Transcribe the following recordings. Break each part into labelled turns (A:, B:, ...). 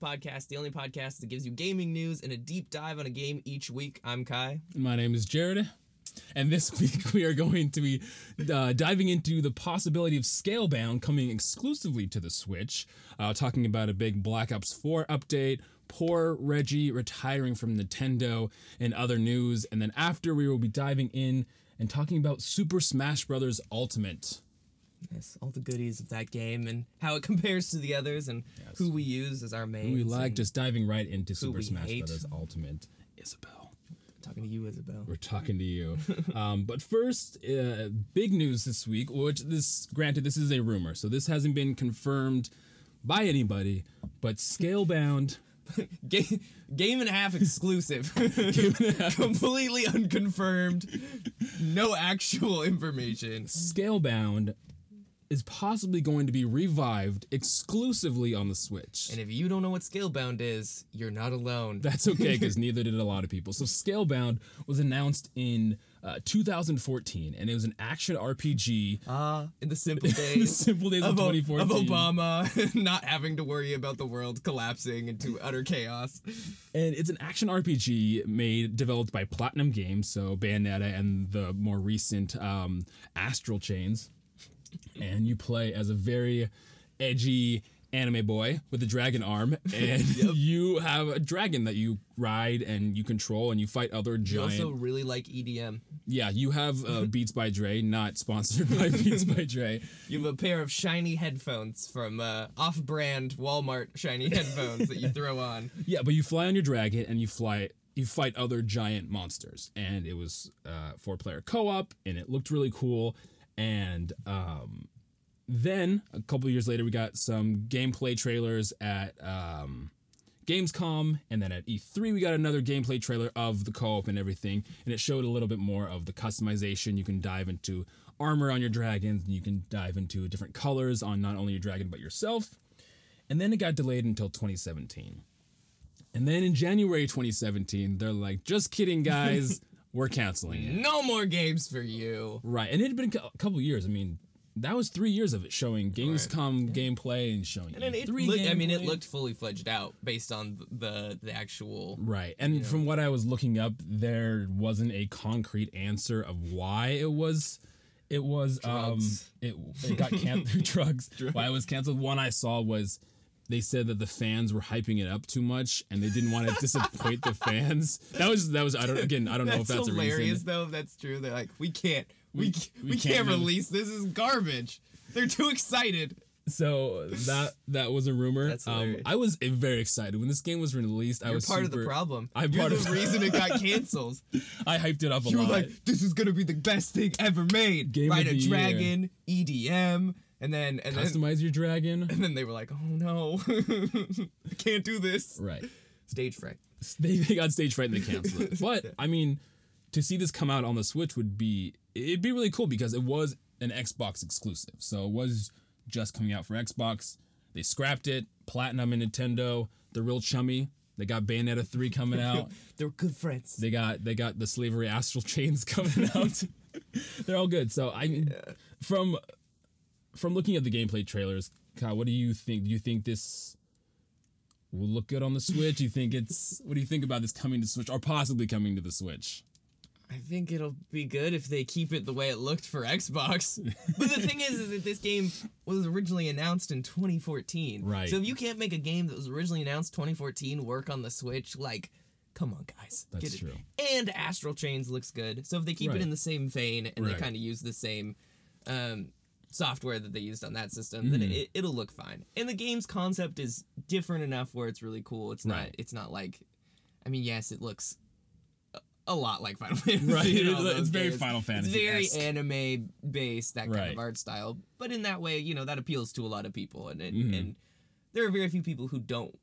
A: Half podcast, the only podcast that gives you gaming news and a deep dive on a game each week. I'm Kai.
B: My name is Jared. And this week we are going to be uh, diving into the possibility of Scalebound coming exclusively to the Switch, uh, talking about a big Black Ops 4 update, poor Reggie retiring from Nintendo, and other news. And then after, we will be diving in and talking about Super Smash Bros. Ultimate.
A: Yes, all the goodies of that game and how it compares to the others and
B: Yes.
A: who we use as our main.
B: We like just diving right into Super Smash
A: hate.
B: Bros. Ultimate. Isabel.
A: talking to you, Isabel.
B: We're talking to you. um, but first, uh, big news this week, which this, granted, this is a rumor, so this hasn't been confirmed by anybody, but Scalebound,
A: Game, game and a half exclusive. Completely unconfirmed. No actual information.
B: Scalebound is possibly going to be revived exclusively on the Switch.
A: And if you don't know what Scalebound is, you're not alone.
B: That's okay because neither did a lot of people. So Scalebound was announced in uh, 2014, and it was an action RPG.
A: Ah, in the simple
B: the
A: days.
B: simple days of,
A: of,
B: 2014.
A: of Obama not having to worry about the world collapsing into utter chaos.
B: And it's an action RPG made developed by Platinum Games, so Bayonetta and the more recent um, Astral Chains. And you play as a very edgy anime boy with a dragon arm, and you have a dragon that you ride and you control, and you fight other
A: You
B: giant.
A: also really like EDM.
B: yeah, you have uh, Beats by Dre, not sponsored by Beats by Dre.
A: You have a pair of shiny headphones from uh, off-brand Walmart shiny headphones that you throw on.
B: Yeah, but you fly on your dragon and you fly you fight other giant monsters. And it was uh four player co-op and it looked really cool. And um then a couple years later we got some gameplay trailers at um Gamescom and then at E3 we got another gameplay trailer of the co-op and everything and it showed a little bit more of the customization. You can dive into armor on your dragons and you can dive into different colors on not only your dragon but yourself. And then it got delayed until 2017. And then in January 2017, they're like, just kidding, guys, we're canceling it.
A: No more games for you.
B: Right. And it had been a couple years. I mean, that was three years of it showing Gamescom gameplay and showing
A: And then it
B: E3
A: looked, I mean, it looked fully fledged out based on the the actual.
B: Right. And from what I was looking up, there wasn't a concrete answer of why it was. It was
A: Drugs.
B: um it it got canceled through drugs. Why it was canceled. One I saw was they said that the fans were hyping it up too much and they didn't want to disappoint the fans. That was that was I don't again I don't know if
A: That's
B: that's a
A: hilarious,
B: reason.
A: though. If that's true, they're like, we can't, we,
B: We- we
A: we, can't,
B: can't
A: release this. Is garbage. They're too excited.
B: So that that was a rumor.
A: That's
B: um,
A: hilarious.
B: I was very excited when this game was released. I
A: You're
B: was
A: part of the problem.
B: I'm
A: You're
B: part
A: the
B: of- the
A: reason it got canceled.
B: I hyped it up a
A: You were like, this is gonna be the best thing ever made.
B: Game of
A: Ride a
B: the year.
A: dragon, EDM, and then and then
B: Customize your dragon.
A: and then they were like, oh no, can't do this.
B: right.
A: Stage fright.
B: they, they got stage fright and they canceled it. But I mean, to see this come out on the Switch would be it'd be really cool because it was an Xbox exclusive. So it was just coming out for Xbox. They scrapped it. Platinum and Nintendo, they're real chummy. They got Bayonetta 3 coming out.
A: They're good friends.
B: They got they got the slavery astral chains coming out. they're all good. So I mean from from looking at the gameplay trailers, Kyle, what do you think? Do you think this will look good on the Switch? You think it's what do you think about this coming to Switch or possibly coming to the Switch?
A: I think it'll be good if they keep it the way it looked for Xbox. but the thing is, is that this game was originally announced in 2014.
B: Right.
A: So if you can't make a game that was originally announced 2014 work on the Switch, like, come on, guys.
B: That's
A: get it.
B: true.
A: And Astral Chains looks good. So if they keep
B: Right.
A: it in the same vein and
B: Right.
A: they kind of use the same um, software that they used on that system, then
B: Mm-hmm.
A: it, it'll look fine. And the game's concept is different enough where it's really cool. It's not.
B: Right.
A: It's not like. I mean, yes, it looks a- a lot like Final Fantasy.
B: Right, it's very
A: games.
B: Final
A: Fantasy.
B: It's
A: very anime based, that kind
B: Right.
A: of art style. But in that way, you know, that appeals to a lot of people, and and,
B: Mhm.
A: and there are very few people who don't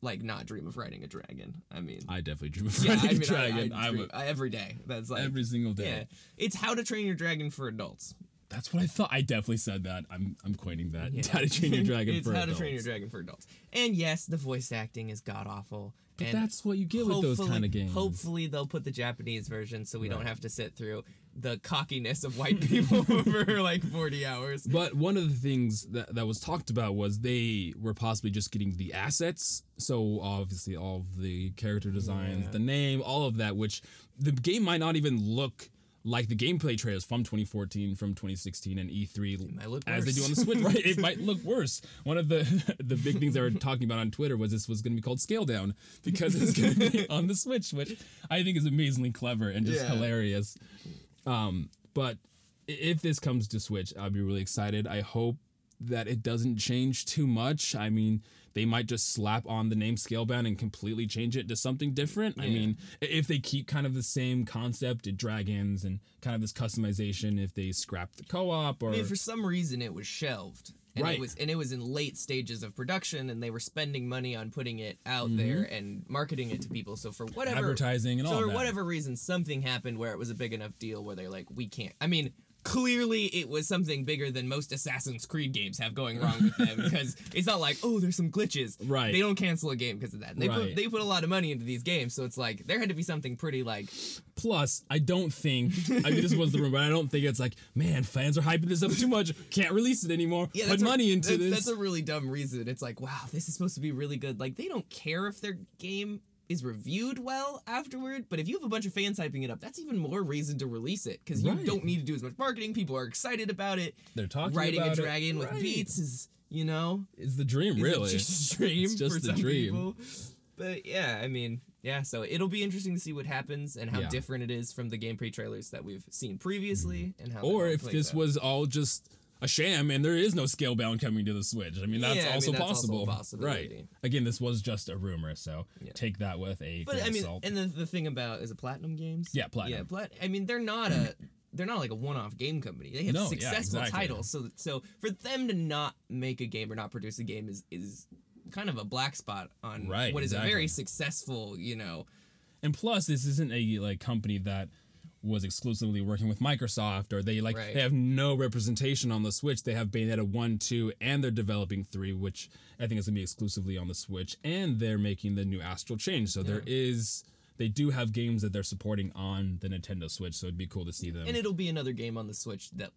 A: like not dream of riding a dragon. I mean,
B: I definitely dream of
A: yeah,
B: riding
A: I
B: a
A: mean,
B: dragon.
A: I, I dream, I- every day. That's like
B: every single day.
A: yeah, it's How to Train Your Dragon for adults.
B: That's what I thought. I definitely said that. I'm I'm coining that.
A: Yeah.
B: How to train your dragon
A: it's
B: for
A: How
B: adults.
A: to Train Your Dragon for adults. And yes, the voice acting is god awful.
B: But
A: and
B: that's what you get with those kind of games.
A: Hopefully, they'll put the Japanese version so we don't have to sit through the cockiness of white people for like 40 hours.
B: But one of the things that, that was talked about was they were possibly just getting the assets. So obviously all of the character designs,
A: Yeah.
B: the name, all of that, which the game might not even look like the gameplay trailers from 2014, from 2016, and E3
A: might look
B: as they do on the Switch. Right, it might look worse. One of the the big things they were talking about on Twitter was this was going to be called Scale Down because it's going to be on the Switch, which I think is amazingly clever and just
A: Yeah.
B: hilarious. Um, but if this comes to Switch, I'll be really excited. I hope that it doesn't change too much. I mean, they might just slap on the name Scalebound and completely change it to something different. I mean, if they keep kind of the same concept, dragons and kind of this customization, if they scrap the co-op or
A: I mean, for some reason, it was shelved. And
B: Right.
A: it was and it was in late stages of production, and they were spending money on putting it out there and marketing it to people. So for whatever
B: Mm-hmm. advertising and
A: so
B: all
A: for
B: that.
A: whatever reason, something happened where it was a big enough deal where they're like, we can't. I mean, clearly it was something bigger than most Assassin's Creed games have going wrong with them because it's not like, oh, there's some glitches.
B: Right.
A: They don't cancel a game because of that. They
B: Right.
A: put they put a lot of money into these games, so it's like there had to be something pretty like
B: Plus, I don't think I mean this was the rumor, but I don't think it's like, man, fans are hyping this up too much. Can't release it anymore.
A: yeah,
B: Put
A: that's a-
B: money into
A: that's,
B: this.
A: That's a really dumb reason. It's like, wow, this is supposed to be really good. Like they don't care if their game is reviewed well afterward, but if you have a bunch of fans hyping it up, that's even more reason to release it because you
B: Right.
A: don't need to do as much marketing. People are excited about it.
B: They're talking
A: Riding
B: about
A: a
B: it.
A: dragon with
B: Right.
A: beats is, you know,
B: It's the dream, really.
A: just a dream
B: It's just the dream.
A: people. But yeah, I mean, yeah. So it'll be interesting to see what happens and how
B: Yeah.
A: different it is from the gameplay trailers that we've seen previously, mm-hmm. and how.
B: Or if this
A: out.
B: was all just a sham and there is no scale Scalebound coming to the Switch. I mean, that's
A: Yeah, I mean,
B: also
A: that's also
B: possible.
A: possibility.
B: Right. Again, this was just a rumor, so
A: Yeah.
B: take that with a
A: But I mean,
B: salt.
A: and the, the thing about is it Platinum Games?
B: Yeah, Platinum.
A: Yeah, Plat. I mean, they're not a they're not like a one-off game company. They have
B: No, yeah,
A: successful
B: exactly.
A: titles. So so for them to not make a game or not produce a game is is kind of a black spot on
B: Right,
A: what is a very successful, you know.
B: And plus, this isn't a like company that was exclusively working with Microsoft, or they like
A: Right.
B: they have no representation on the Switch. They have Bayonetta one, two, and they're developing three, which I think is gonna be exclusively on the Switch. And they're making the new Astral Chains, so there is they do have games that they're supporting on the Nintendo Switch. So it'd be cool to see them.
A: And it'll be another game on the Switch that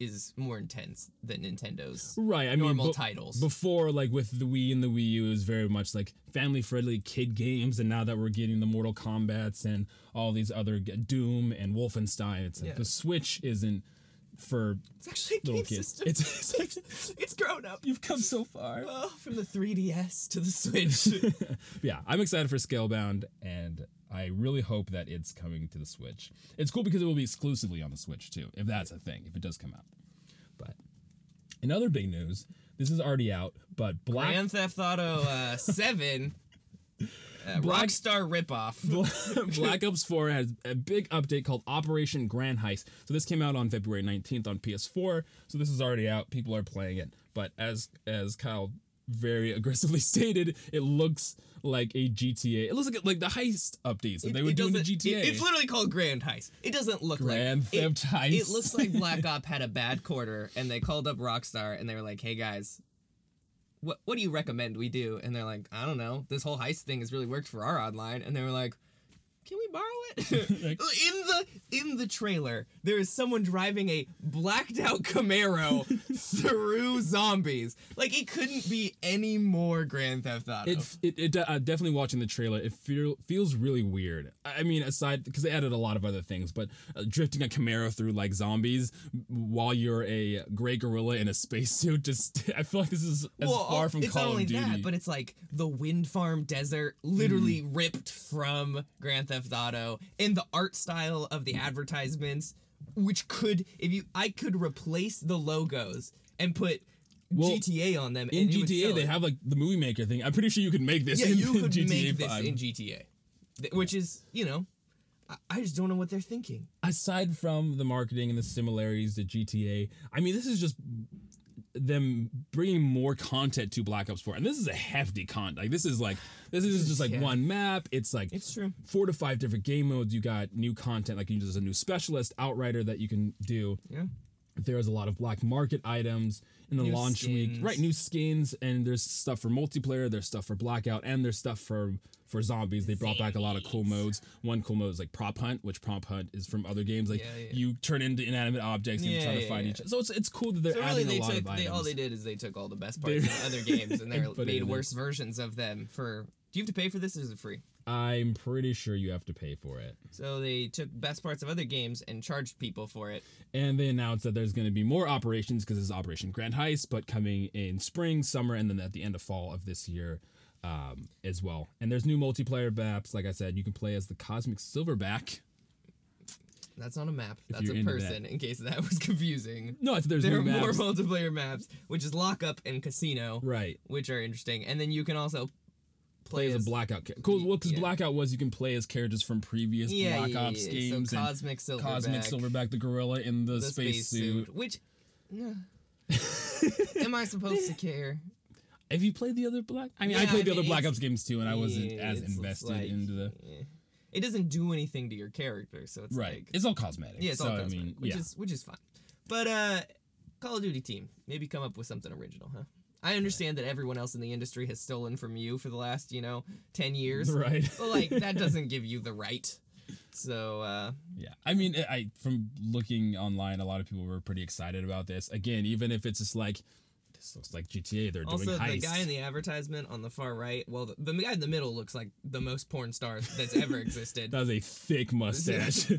A: is more intense than Nintendo's.
B: right, I
A: normal
B: mean, bu-
A: titles.
B: Before, like with the Wii and the Wii U, it was very much like family-friendly kid games, and now that we're getting the Mortal Kombat's and all these other Doom and Wolfenstein, it's like
A: Yeah.
B: the Switch isn't for
A: It's actually
B: little kids.
A: system.
B: It's, it's like
A: it's grown up.
B: you've come so far.
A: Oh, from the 3DS to the Switch.
B: yeah, I'm excited for Scalebound, and I really hope that it's coming to the Switch. It's cool because it will be exclusively on the Switch too, if that's a thing, if it does come out. But in other big news, this is already out, but Black
A: Grand Theft Auto uh, 7 uh,
B: Black-
A: Rockstar ripoff.
B: Black Ops 4 has a big update called Operation Grand Heist. So this came out on February 19th on PS4. So this is already out. People are playing it. But as as Kyle very aggressively stated, it looks like a GTA. It looks like like the heist updates that they would do in the GTA.
A: it- it's literally called Grand Heist. It doesn't look
B: Grand
A: like it-
B: Theft Heist.
A: It looks like Black Op had a bad quarter, and they called up Rockstar, and they were like, "Hey guys, what what do you recommend we do?" And they're like, "I don't know. This whole heist thing has really worked for our online." And they were like. Can we borrow it? in the in the trailer, there is someone driving a blacked out Camaro through zombies. Like it couldn't be any more Grand Theft Auto.
B: It, it, it uh, definitely watching the trailer, it feel, feels really weird. I mean, aside because they added a lot of other things, but uh, drifting a Camaro through like zombies while you're a gray gorilla in a spacesuit, just I feel like this is as far from
A: it's
B: Call
A: not only
B: of Duty.
A: that, but it's like the wind farm desert, literally
B: Mm.
A: ripped from Grand Theft Auto, and the art style of the advertisements, which could, if you, I could replace the logos and put
B: Well,
A: GTA on them.
B: in GTA, they
A: it.
B: have like the movie maker thing. I'm pretty sure you could make this
A: yeah,
B: in,
A: you could
B: GTA
A: make this
B: 5.
A: in GTA, which is you know, I, I just don't know what they're thinking.
B: aside from the marketing and the similarities to GTA, I mean, this is just them bringing more content to Black Ops 4. And this is a hefty con. Like, this is like, this is just like
A: Yeah.
B: one map. It's like
A: It's true.
B: four to five different game modes. You got new content. Like, there's a new specialist, Outrider, that you can do.
A: Yeah.
B: There was a lot of black market items in the
A: New
B: launch week. Right, new skins, and there's stuff for multiplayer, there's stuff for blackout, and there's stuff for for zombies. They brought back a lot of cool modes. One cool mode is like prop hunt, which prop hunt is from other games. Like
A: Yeah, yeah.
B: you turn into inanimate objects and you
A: Yeah,
B: try to find each other. So it's it's cool that they're
A: So really,
B: adding
A: they
B: a lot
A: took
B: of
A: they,
B: items.
A: all they did is they took all the best parts of other games and they
B: and put it
A: made worse versions of them. For do you have to pay for this? Or is it free?
B: I'm pretty sure you have to pay for it.
A: So they took best parts of other games and charged people for it.
B: And they announced that there's going to be more operations because this is Operation Grand Heist, but coming in spring, summer, and then at the end of fall of this year um, as well. And there's new multiplayer maps. Like I said, you can play as the Cosmic Silverback.
A: That's not a map. That's a person. In case that was confusing.
B: No, it's, there's
A: There are more multiplayer maps, which is lockup and casino,
B: right.
A: which are interesting. And then you can also
B: Play as a blackout. Ca- cool. Well, because
A: Yeah.
B: blackout was you can play as characters from previous
A: yeah,
B: Black
A: yeah,
B: Ops games
A: So Cosmic Silverback,
B: Cosmic Silverback, the gorilla in the,
A: the
B: space, suit.
A: which. nah. Am I supposed to care?
B: Have you played the other Black? I mean, I played
A: I
B: the
A: mean,
B: other Black Ops games too, and I wasn't as invested
A: like,
B: into the.
A: It doesn't do anything to your character, so it's
B: Right.
A: like
B: it's all cosmetic.
A: yeah, it's
B: so,
A: all
B: I
A: cosmetic,
B: mean,
A: which
B: yeah.
A: is which is fine. But uh, Call of Duty team, maybe come up with something original, huh? I understand that everyone else in the industry has stolen from you for the last you know ten years,
B: right.
A: but like that doesn't give you the right. So uh,
B: Yeah, I mean, I from looking online, a lot of people were pretty excited about this. Again, even if it's just like this looks like GTA, they're
A: also
B: doing
A: the guy in the advertisement on the far right, well, the, the guy in the middle looks like the most porn star that's ever existed.
B: that was a thick mustache.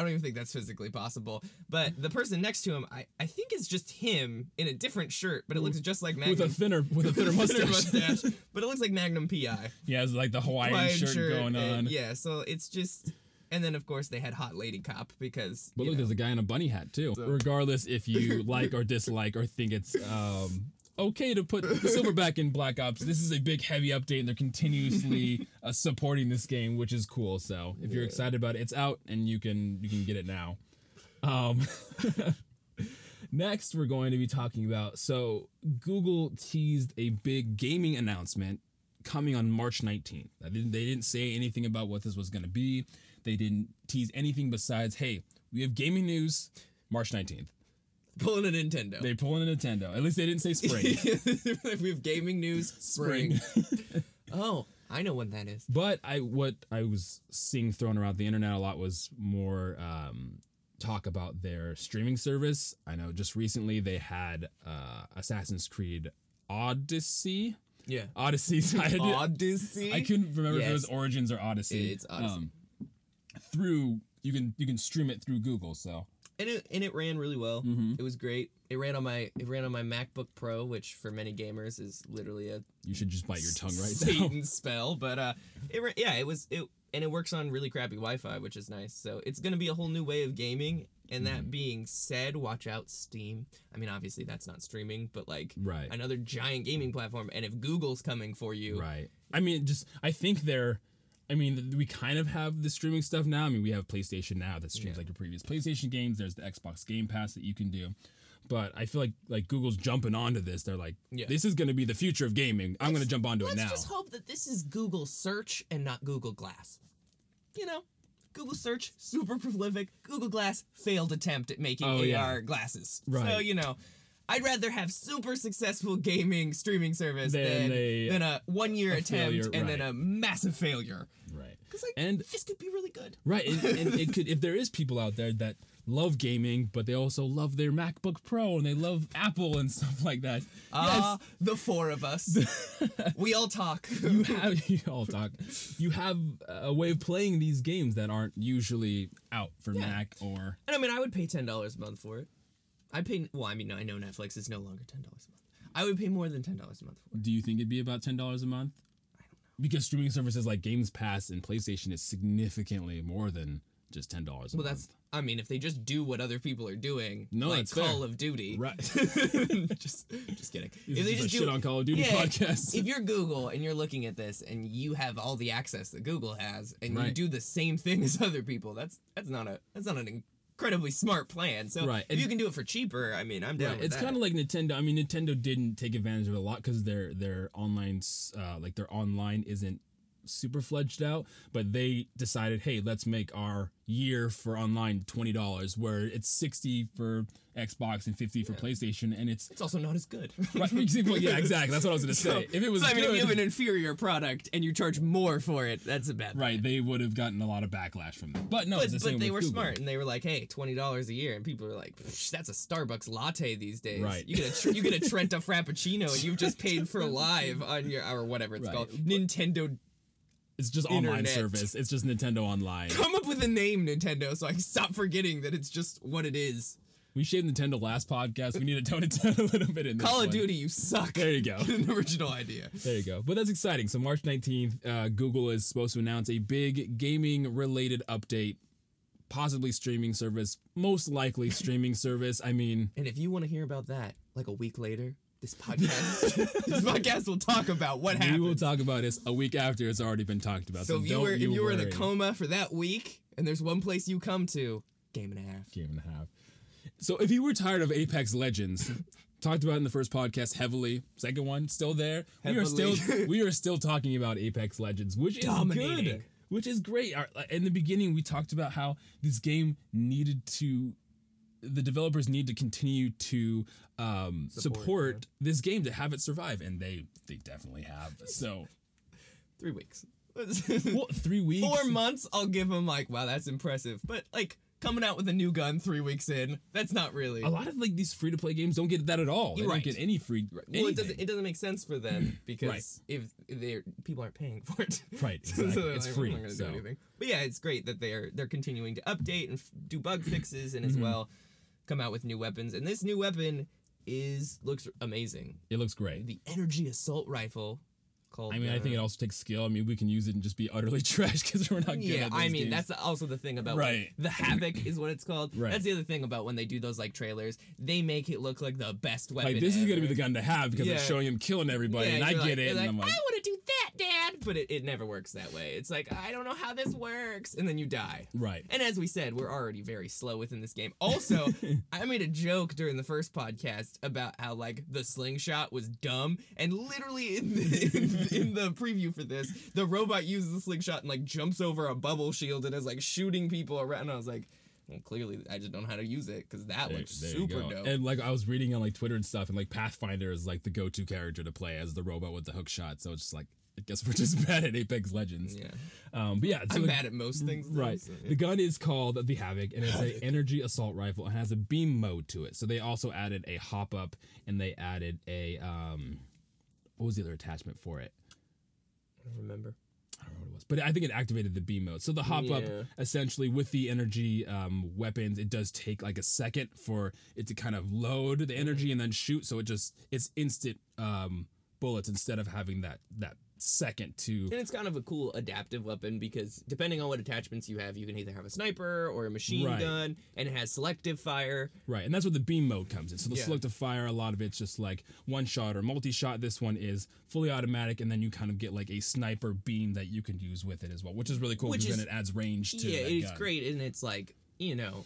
A: I don't even think that's physically possible. But the person next to him, I, I think it's just him in a different shirt, but it looks just like Magnum.
B: with a thinner with a thinner mustache.
A: mustache, but it looks like Magnum PI.
B: Yeah, it's like the Hawaiian
A: Hawaiian
B: shirt, going
A: and-
B: on.
A: yeah, so it's just. And then, of course, they had Hot Lady Cop because.
B: But look,
A: know,
B: there's a guy in a bunny hat too.
A: So-
B: Regardless if you like or dislike or think it's um, okay to put Silverback in Black Ops, this is a big heavy update, and they're continuously uh, supporting this game, which is cool. So if you're
A: Yeah.
B: excited about it, it's out and you can you can get it now. Um, next, we're going to be talking about so Google teased a big gaming announcement coming on March 19th. I didn't, they didn't say anything about what this was going to be. They didn't tease anything besides, hey, we have gaming news March 19th.
A: Pulling a Nintendo.
B: They pull in a Nintendo. At least they didn't say spring.
A: we have gaming news. Spring. oh, I know when that is.
B: But I what I was seeing thrown around the internet a lot was more um, talk about their streaming service. I know just recently they had uh, Assassin's Creed Odyssey.
A: Yeah.
B: Odyssey. I,
A: Odyssey.
B: I couldn't remember if it was Origins or Odyssey.
A: It's Odyssey.
B: Um, through you can you can stream it through Google. So
A: and it and it ran really well.
B: Mhm.
A: It was great. It ran on my it ran on my MacBook Pro, which for many gamers is literally a
B: you should just bite your tongue right now.
A: Spell. But uh, it ra- yeah, it was it and it works on really crappy Wi-Fi, which is nice. So it's gonna be a whole new way of gaming. And
B: Mm-hmm.
A: that being said, watch out Steam. I mean, obviously that's not streaming, but like
B: Right.
A: another giant gaming platform. And if Google's coming for you,
B: Right. I mean, just I think they're. I mean, we kind of have the streaming stuff now. I mean, we have PlayStation now that streams
A: Yeah.
B: like your previous PlayStation games. There's the Xbox Game Pass that you can do. But I feel like like Google's jumping onto this. They're like,
A: Yeah.
B: this is going to be the future of gaming. I'm going to jump onto it now.
A: Let's just hope that this is Google Search and not Google Glass. You know, Google Search super prolific. Google Glass failed attempt at making
B: Oh,
A: AR
B: yeah.
A: glasses. So you know, I'd rather have super successful gaming streaming service
B: Than
A: than,
B: a-
A: than a one year attempt
B: failure,
A: and then a massive failure.
B: right.
A: Because like
B: And
A: this could be really good.
B: right, and, and it could if there is people out there that love gaming, but they also love their MacBook Pro and they love Apple and stuff like that.
A: Ah, the four of us. we all talk.
B: you have you all talk. You have a way of playing these games that aren't usually out for
A: Yeah.
B: Mac or
A: And I mean, I would pay ten dollars a month for it. I pay. Well, I mean, I know Netflix is no longer ten dollars a month. I would pay more than ten dollars a month for it.
B: Do you think it'd be about ten dollars a month? I don't know. Because streaming services like Games Pass and PlayStation is significantly more than just ten dollars a month.
A: Well,
B: month.
A: that's. I mean, if they just do what other people are doing,
B: No,
A: like
B: that's fair.
A: Call of Duty,
B: right.
A: just, just kidding.
B: This
A: if they
B: is a
A: just
B: shit
A: do,
B: on Call of Duty
A: Yeah,
B: podcast.
A: if you're Google and you're looking at this and you have all the access that Google has, and you do the same thing as other people, that's that's not a that's not an incredibly smart plan. So
B: Right,
A: if
B: and-
A: you can do it for cheaper, I mean, I'm down
B: Right. It's kind of like Nintendo. I mean, Nintendo didn't take advantage of it a lot because their their online, uh, like their online isn't super fledged out, but they decided, hey, let's make our year for online twenty dollars, where it's sixty for Xbox and fifty for PlayStation, and it's
A: It's also not as good.
B: right. yeah, exactly. That's what I was gonna
A: So-
B: say. if it was
A: so, I mean,
B: good,
A: if you have an inferior product and you charge more for it, that's a bad thing.
B: right, they would have gotten a lot of backlash from that. But no,
A: But,
B: the
A: but they were
B: Google.
A: smart and they were like, "Hey, twenty dollars a year," and people were like, "That's a Starbucks latte these days."
B: Right.
A: You get a you get a Trenta Frappuccino and you've just paid for live on your or whatever it's
B: Right.
A: called Nintendo.
B: It's just online service. It's just Nintendo Online.
A: Come up with a name, Nintendo, so I can stop forgetting that it's just what it is.
B: We shaved Nintendo last podcast. We need to tone it down a little bit in this
A: Call of
B: one.
A: Duty, you suck.
B: There you go.
A: An original idea.
B: There you go. But that's exciting. So March 19th, uh, Google is supposed to announce a big gaming related update, possibly streaming service, most likely streaming service. I mean,
A: And if you want to hear about that, like a week later, this podcast, this podcast will talk about what happened.
B: we will talk about this a week after it's already been talked about.
A: so
B: So,
A: if you were if you were in a coma for that week, and there's one place you come to, game and a half.
B: game and a half. So if you were tired of Apex Legends, talked about in the first podcast heavily. Second one still there. We are still we are still talking about Apex Legends, which is
A: Dominating.
B: good. Which is great. Uh, in the beginning, we talked about how this game needed to, the developers need to continue to um, support,
A: Support,
B: this game to have it survive, and they they definitely have. So,
A: Three weeks.
B: what three weeks?
A: Four months, I'll give them like, wow, that's impressive. But like coming out with a new gun three weeks in, that's not really.
B: A lot of like these free to play games don't get that at all. They
A: You're right.
B: don't get any free.
A: well, it doesn't. It doesn't make sense for them because if they people aren't paying for it,
B: Right, exactly.
A: they're
B: It's
A: like,
B: free, so-.
A: But yeah, it's great that they're they're continuing to update and f- do bug fixes and as
B: Mm-hmm.
A: well come out with new weapons. And this new weapon is looks amazing.
B: It looks great.
A: The energy assault rifle called.
B: I mean, I
A: uh,
B: think it also takes skill. I mean, we can use it and just be utterly trash because we're not good
A: Yeah, I mean
B: games.
A: that's also the thing about
B: Right.
A: the havoc is what it's called.
B: Right.
A: That's the other thing about when they do those like trailers, they make it look like the best weapon.
B: like this is gonna be the gun to have because it's
A: Yeah.
B: showing him killing everybody,
A: Yeah,
B: and I
A: you're
B: get
A: like-
B: it.
A: you're
B: And
A: like,
B: I'm like,
A: I want to do but it, it never works that way. It's like I don't know how this works, and then you die.
B: right.
A: And as we said, we're already very slow within this game. Also, I made a joke during the first podcast about how like the slingshot was dumb, and literally in the, in, in the preview for this, the robot uses the slingshot and like jumps over a bubble shield and is like shooting people around. And I was like, well, clearly I just don't know how to use it because that
B: There-
A: looks
B: there
A: super dope.
B: And like I was reading on like Twitter and stuff, and like Pathfinder is like the go-to character to play as the robot with the hook shot. So it's just like I guess we're just bad at Apex Legends.
A: yeah,
B: Um, but yeah, so
A: I'm
B: the-
A: bad at most things. though,
B: Right.
A: so,
B: The gun is called the Havoc, and it's an energy assault rifle and has a beam mode to it. So they also added a hop up, and they added a um, what was the other attachment for it?
A: I don't remember.
B: I don't know what it was, but I think it activated the beam mode. So the hop up, essentially, with the energy um, weapons, it does take like a second for it to kind of load the energy and then shoot. So it just it's instant um, bullets instead of having that that second to
A: And it's kind of a cool adaptive weapon because depending on what attachments you have, you can either have a sniper or a machine
B: Right.
A: gun, and it has selective fire.
B: Right, and that's where the beam mode comes in. So the
A: Yeah.
B: selective fire, a lot of it's just like one shot or multi shot. This one is fully automatic, and then you kind of get like a sniper beam that you can use with it as well, which is really cool
A: Which
B: because then
A: is-
B: it adds range to
A: yeah, it's
B: gun.
A: great, and it's like you know,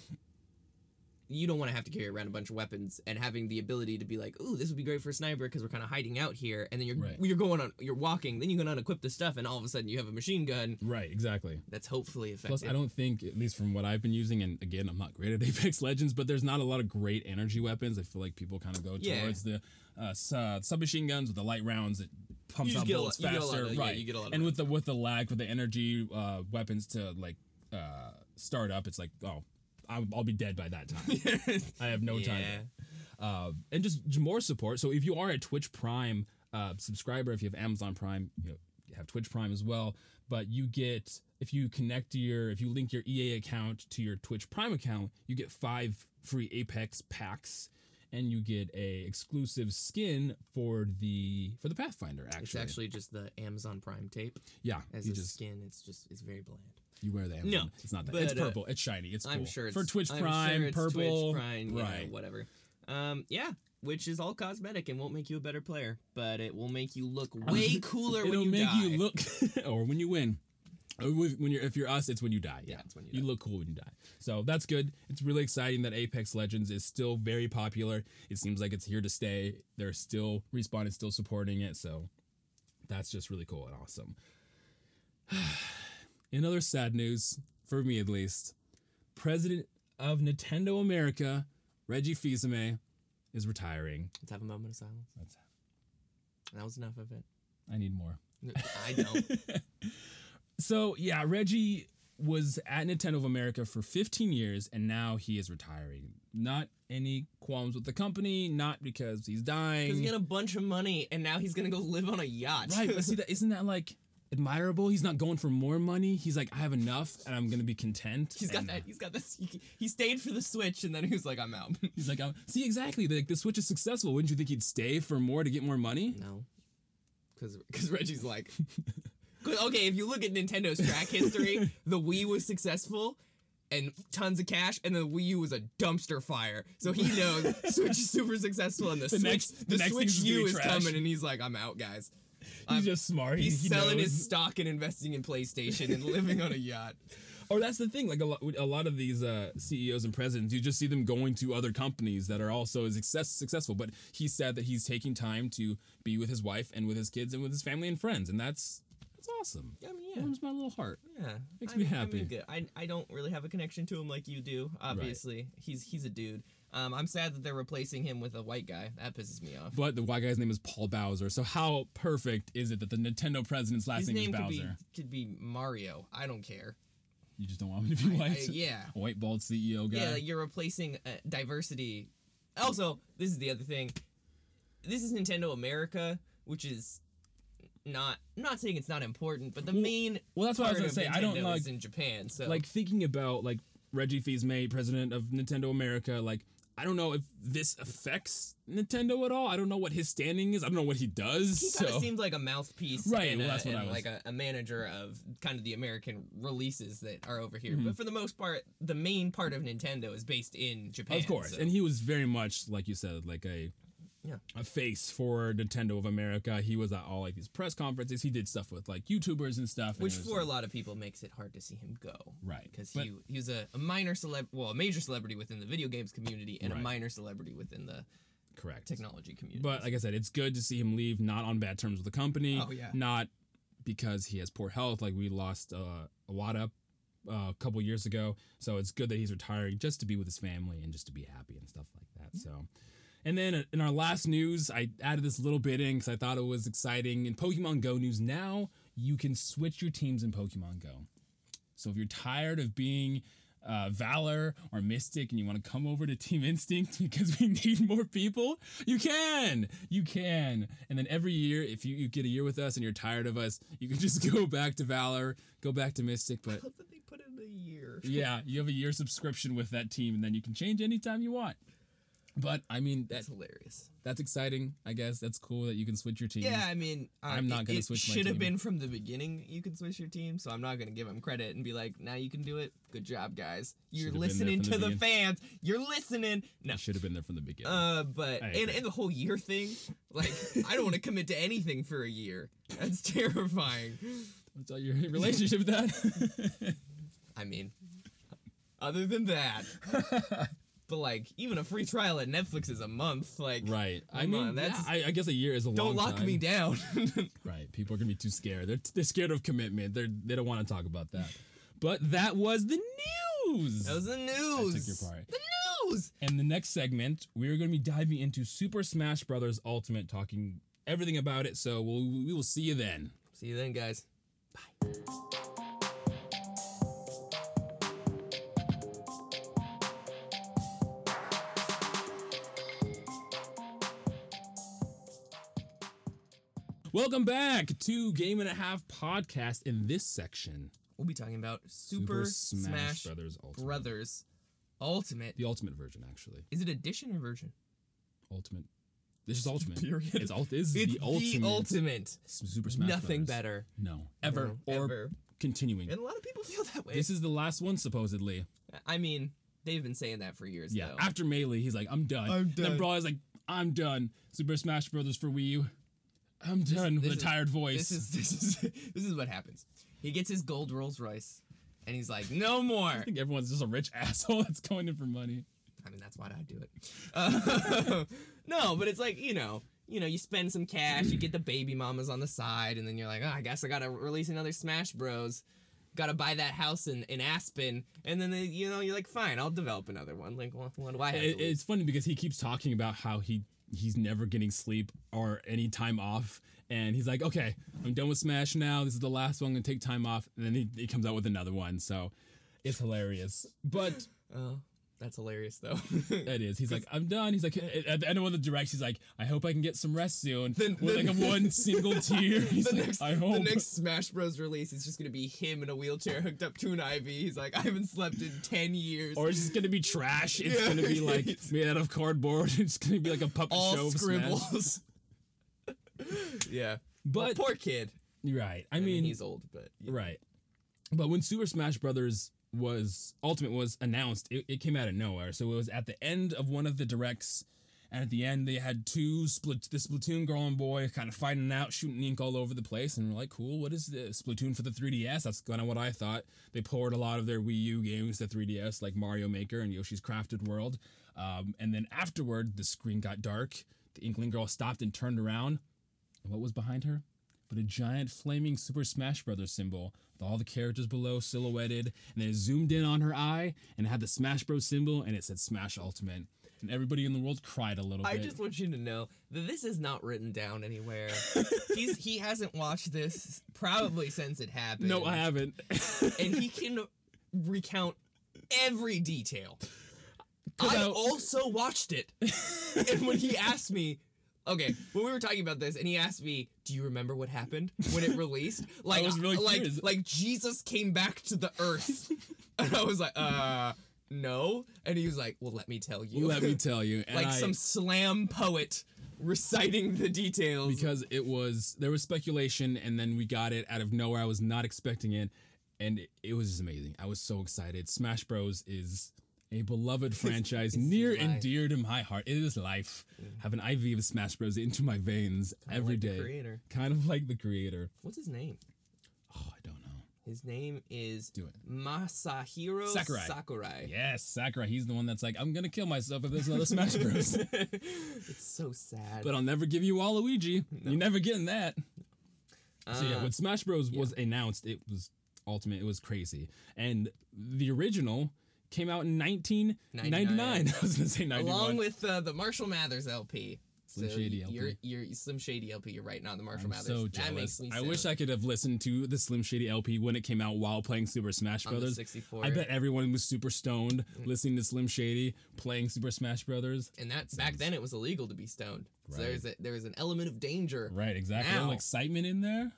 A: you don't want to have to carry around a bunch of weapons, and having the ability to be like, "Ooh, this would be great for a sniper because we're kind of hiding out here," and then you're
B: Right.
A: you're going on, you're walking, then you go unequip the stuff, and all of a sudden you have a machine gun
B: Right, exactly.
A: that's hopefully effective.
B: Plus, I don't think, at least from what I've been using, and again, I'm not great at Apex Legends, but there's not a lot of great energy weapons. I feel like people kind of go
A: Yeah.
B: towards the uh, submachine guns with the light rounds. It pumps out bullets
A: lot- you get a lot
B: faster,
A: of-
B: right?
A: you get a lot of
B: and with the with the lag with the energy uh, weapons to like uh, start up, it's like, oh, I'll, I'll be dead by that time. I have no
A: Yeah.
B: time. Uh, and just more support. So if you are a Twitch Prime uh, subscriber, if you have Amazon Prime, you, know, you have Twitch Prime as well. But you get if you connect your if you link your EA account to your Twitch Prime account, you get five free Apex packs. And you get a exclusive skin for the for the Pathfinder. Actually,
A: It's actually just the Amazon Prime tape
B: yeah.
A: as a
B: just
A: skin. It's just it's very bland.
B: You wear the Amazon.
A: No,
B: it's not that.
A: but,
B: it's
A: uh,
B: purple. it's shiny. It's
A: I'm
B: cool.
A: sure it's
B: for Twitch
A: I'm
B: Prime,
A: sure
B: purple,
A: Twitch Prime,
B: right?
A: whatever. Um, yeah, which is all cosmetic and won't make you a better player, but it will make you look way cooler when
B: It'll
A: you
B: make
A: die.
B: you look, or when you win. When you're if you're us, it's when you die. Yeah,
A: Yeah, it's when you
B: you
A: die.
B: look cool when you die. So that's good. It's really exciting that Apex Legends is still very popular. It seems like it's here to stay. They're still respawn is still supporting it. So that's just really cool and awesome. In other sad news, for me at least, president of Nintendo America, Reggie Fils-Aimé, is retiring.
A: Let's have a moment of silence.
B: That's
A: That was enough of it.
B: I need more.
A: I don't.
B: So yeah, Reggie was at Nintendo of America for 15 years, and now he is retiring. Not any qualms with the company, not because he's dying.
A: He's got a bunch of money, and now he's gonna go live on a yacht.
B: right, but see that isn't that like admirable? He's not going for more money. He's like, I have enough, and I'm gonna be content.
A: He's got
B: And,
A: that. He's got this. He, he stayed for the Switch, and then he was like, "I'm out."
B: He's like, I'm, see exactly. Like the Switch is successful. Wouldn't you think he'd stay for more to get more money?
A: no, because because Reggie's like, okay, if you look at Nintendo's track history, the Wii was successful. And tons of cash, and the Wii U was a dumpster fire. So he knows Switch is super successful, and the, Switch,
B: next-
A: the,
B: the next
A: Switch
B: thing's
A: U is
B: trash.
A: coming, and he's like, "I'm out, guys."
B: He's just smart.
A: He's
B: he
A: selling
B: knows.
A: his stock and investing in PlayStation and living on a yacht.
B: Or that's the thing. Like a lot, a lot of these uh, CEOs and presidents, you just see them going to other companies that are also as success, successful. But he said that he's taking time to be with his wife and with his kids and with his family and friends, and that's that's awesome.
A: I mean, yeah.
B: Warms my little heart.
A: Yeah,
B: Makes
A: I
B: me
A: mean- I
B: happy.
A: mean. I, I don't really have a connection to him like you do. Obviously, he's he's a dude. Um, I'm sad that they're replacing him with a white guy. That pisses me off.
B: But the white guy's name is Paul Bowser. So how perfect is it that the Nintendo president's last
A: His
B: name,
A: name
B: is
A: could be
B: Bowser?
A: could be Mario. I don't care.
B: You just don't want him to be
A: I-
B: white.
A: yeah,
B: A white bald CEO guy.
A: yeah. Like you're replacing uh, diversity. Also, this is the other thing. This is Nintendo America, which is not. I'm not saying it's not important, but the main.
B: well, that's what I was gonna say. I don't
A: Nintendo
B: like-
A: is in Japan. So
B: like thinking about like Reggie Fils-Aimé, president of Nintendo America, like I don't know if this affects Nintendo at all. I don't know what his standing is. I don't know what he does.
A: He
B: so
A: kind of seems like a mouthpiece,
B: Right,
A: And,
B: well, that's what I was-
A: like a, a manager of kind of the American releases that are over here.
B: Mm-hmm.
A: But for the most part, the main part of Nintendo is based in Japan.
B: of course,
A: so-
B: and he was very much like you said, like a
A: Yeah.
B: a face for Nintendo of America. He was at all like these press conferences. He did stuff with like YouTubers and stuff.
A: which
B: was,
A: for a lot of people makes it hard to see him go.
B: Right,
A: Because he he was a, a minor celeb, well, a major celebrity within the video games community and
B: Right.
A: a minor celebrity within the
B: correct
A: technology community.
B: But like I said, it's good to see him leave, not on bad terms with the company.
A: Oh, yeah.
B: Not because he has poor health, like we lost uh, Iwata uh, a couple years ago. So it's good that he's retiring just to be with his family and just to be happy and stuff like that. So. And then in our last news, I added this little bit in because I thought it was exciting. In Pokemon Go news now, you can switch your teams in Pokemon Go. So if you're tired of being uh, Valor or Mystic and you want to come over to Team Instinct because we need more people, you can. You can. And then every year, if you, you get a year with us and you're tired of us, you can just go back to Valor, go back to Mystic. But
A: they put in a year.
B: yeah, you have a year subscription with that team and then you can change anytime you want. But I mean, that,
A: That's hilarious.
B: that's exciting, I guess. That's cool that you can switch your team.
A: Yeah, I mean, uh,
B: I'm not gonna
A: it
B: switch my
A: Should have been from the beginning. You can switch your team, so I'm not gonna give him credit and be like, "Now you can do it. Good job, guys. You're
B: Should've
A: listening to
B: the
A: the fans. You're listening." No,
B: should have been there from the beginning.
A: uh, but and, and the whole year thing, like, I don't want to commit to anything for a year. That's terrifying.
B: What's all your relationship with that?
A: I mean, other than that. But like even a free trial at Netflix is a month. Like
B: right. I mean,
A: on, that's-
B: yeah, I, I guess a year is a long time.
A: don't lock
B: time.
A: me down.
B: Right. People are gonna be too scared. They're they're scared of commitment. They're they don't want to talk about that. But that was the news.
A: that was the news.
B: I took your part.
A: The news.
B: And the next segment, we're going to be diving into Super Smash Brothers Ultimate, talking everything about it. So we'll, we will see you then.
A: See you then, guys.
B: Welcome back to Game and a Half podcast. In this section,
A: We'll be talking about Super, Smash,
B: Brothers Ultimate,
A: Brothers Ultimate.
B: the Ultimate version, actually.
A: Is it edition or version?
B: Ultimate. This is Ultimate.
A: Period.
B: It's, ult- this is
A: It's
B: the Ultimate.
A: ultimate.
B: Super Smash Brothers.
A: Nothing
B: Brothers.
A: better.
B: No, ever
A: No,
B: or
A: ever.
B: continuing.
A: And a lot of people feel that way.
B: This is the last one, supposedly.
A: I mean, they've been saying that for years.
B: Yeah.
A: Though.
B: After Melee, he's like, I'm done.
A: I'm done.
B: Then
A: done.
B: Brawl's like, I'm done. Super Smash Brothers for Wii U. I'm done with
A: this
B: a tired voice.
A: This is this is this is what happens. He gets his gold Rolls Royce, and he's like, "No more."
B: I think everyone's just a rich asshole that's going in for money.
A: I mean, that's why I do it. Uh, no, but it's like you know, you know, you spend some cash, you get the baby mamas on the side, and then you're like, oh, I guess I gotta release another Smash Bros. Gotta buy that house in, in Aspen, and then they, you know you're like, fine, I'll develop another one. Like, what, what do I have?
B: It-
A: to
B: it's funny because he keeps talking about how he he's never getting sleep or any time off. And he's like okay i'm done with smash now. This is the last one. I'm gonna take time off. And then he, he comes out with another one. So it's hilarious. But
A: oh, that's hilarious though.
B: it is he's like i'm done he's like at the end of one of the directs he's like i hope i can get some rest soon
A: Then-
B: with
A: then-
B: like a one single tear he's
A: the
B: like
A: next,
B: i hope
A: the next Smash Bros. release is just gonna be him in a wheelchair hooked up to an IV. He's like, I haven't slept in ten years.
B: or it's just gonna be trash it's
A: Yeah.
B: gonna be like made out of cardboard it's gonna be like a puppet
A: all
B: show of Smash.
A: scribbles. yeah,
B: but
A: poor kid.
B: right i
A: I mean,
B: mean
A: he's old, but
B: Right. But when Super Smash Brothers was Ultimate was announced, it, it came out of nowhere. So it was at the end of one of the directs, and at the end they had two split the Splatoon girl and boy kind of fighting out, shooting ink all over the place, and we're like, cool, what is this? Splatoon for the 3DS? That's kind of what I thought. They poured a lot of their Wii U games to 3DS, like Mario Maker and Yoshi's Crafted World. Um, and then afterward, the screen got dark. The Inkling girl stopped and turned around. And what was behind her? A giant flaming Super Smash Brothers symbol with all the characters below silhouetted, and then it zoomed in on her eye and it had the Smash Bros symbol and it said Smash Ultimate. And everybody in the world cried a little bit.
A: I
B: bit.
A: just want you to know that this is not written down anywhere. He's he hasn't watched this probably since it happened.
B: no, I haven't.
A: and he can recount every detail. I
B: I-
A: also watched it, and when he asked me, okay, when we were talking about this, and he asked me, "Do you remember what happened when it released?" Like,
B: was really
A: like,
B: curious.
A: like Jesus came back to the earth, and I was like, "Uh, no," and he was like, "Well, let me tell you."
B: Let me tell you. And
A: like
B: I-
A: some slam poet reciting the details.
B: because it was there was speculation and then we got it out of nowhere. I was not expecting it, and it, it was just amazing. I was so excited. Smash Bros is a beloved franchise near and dear to my heart. It is life. Have an IV of Smash Bros into my veins every
A: like
B: day. Kind of like the creator.
A: What's his name?
B: Oh, I don't know.
A: His name is
B: Do it.
A: Masahiro
B: Sakurai.
A: Sakurai.
B: Yes, Sakurai. He's the one that's like, I'm gonna kill myself if there's another Smash Bros.
A: It's so sad.
B: but I'll never give you Waluigi. You're never getting that. So yeah,
A: Uh,
B: when Smash Bros was announced, it was ultimate. It was crazy, and the original came out in 1999.
A: 99.
B: I was gonna say 91.
A: along with uh, the Marshall Mathers LP.
B: Slim Shady LP.
A: You're, you're Slim Shady LP. You're right, not the Marshall
B: I'm
A: Mathers.
B: so
A: That makes me
B: I wish. I could have listened to the Slim Shady LP when it came out while playing Super Smash Brothers.
A: 64.
B: I bet everyone was super stoned listening to Slim Shady playing Super Smash Brothers.
A: And that back then it was illegal to be stoned.
B: Right.
A: So there's a, there was an element of danger.
B: Right, exactly. A
A: Now.
B: little excitement in there,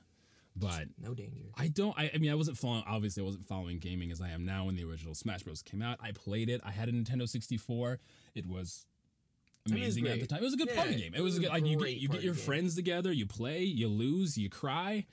B: but
A: No danger.
B: I don't. I, I mean, I wasn't following. Obviously, I wasn't following gaming as I am now when the original Smash Bros. came out. I played it. I had a Nintendo 64. It was amazing at the time. It was a good party game. It
A: it
B: was,
A: was
B: a good, like you get you get your
A: game.
B: friends together. You play. You lose. You cry.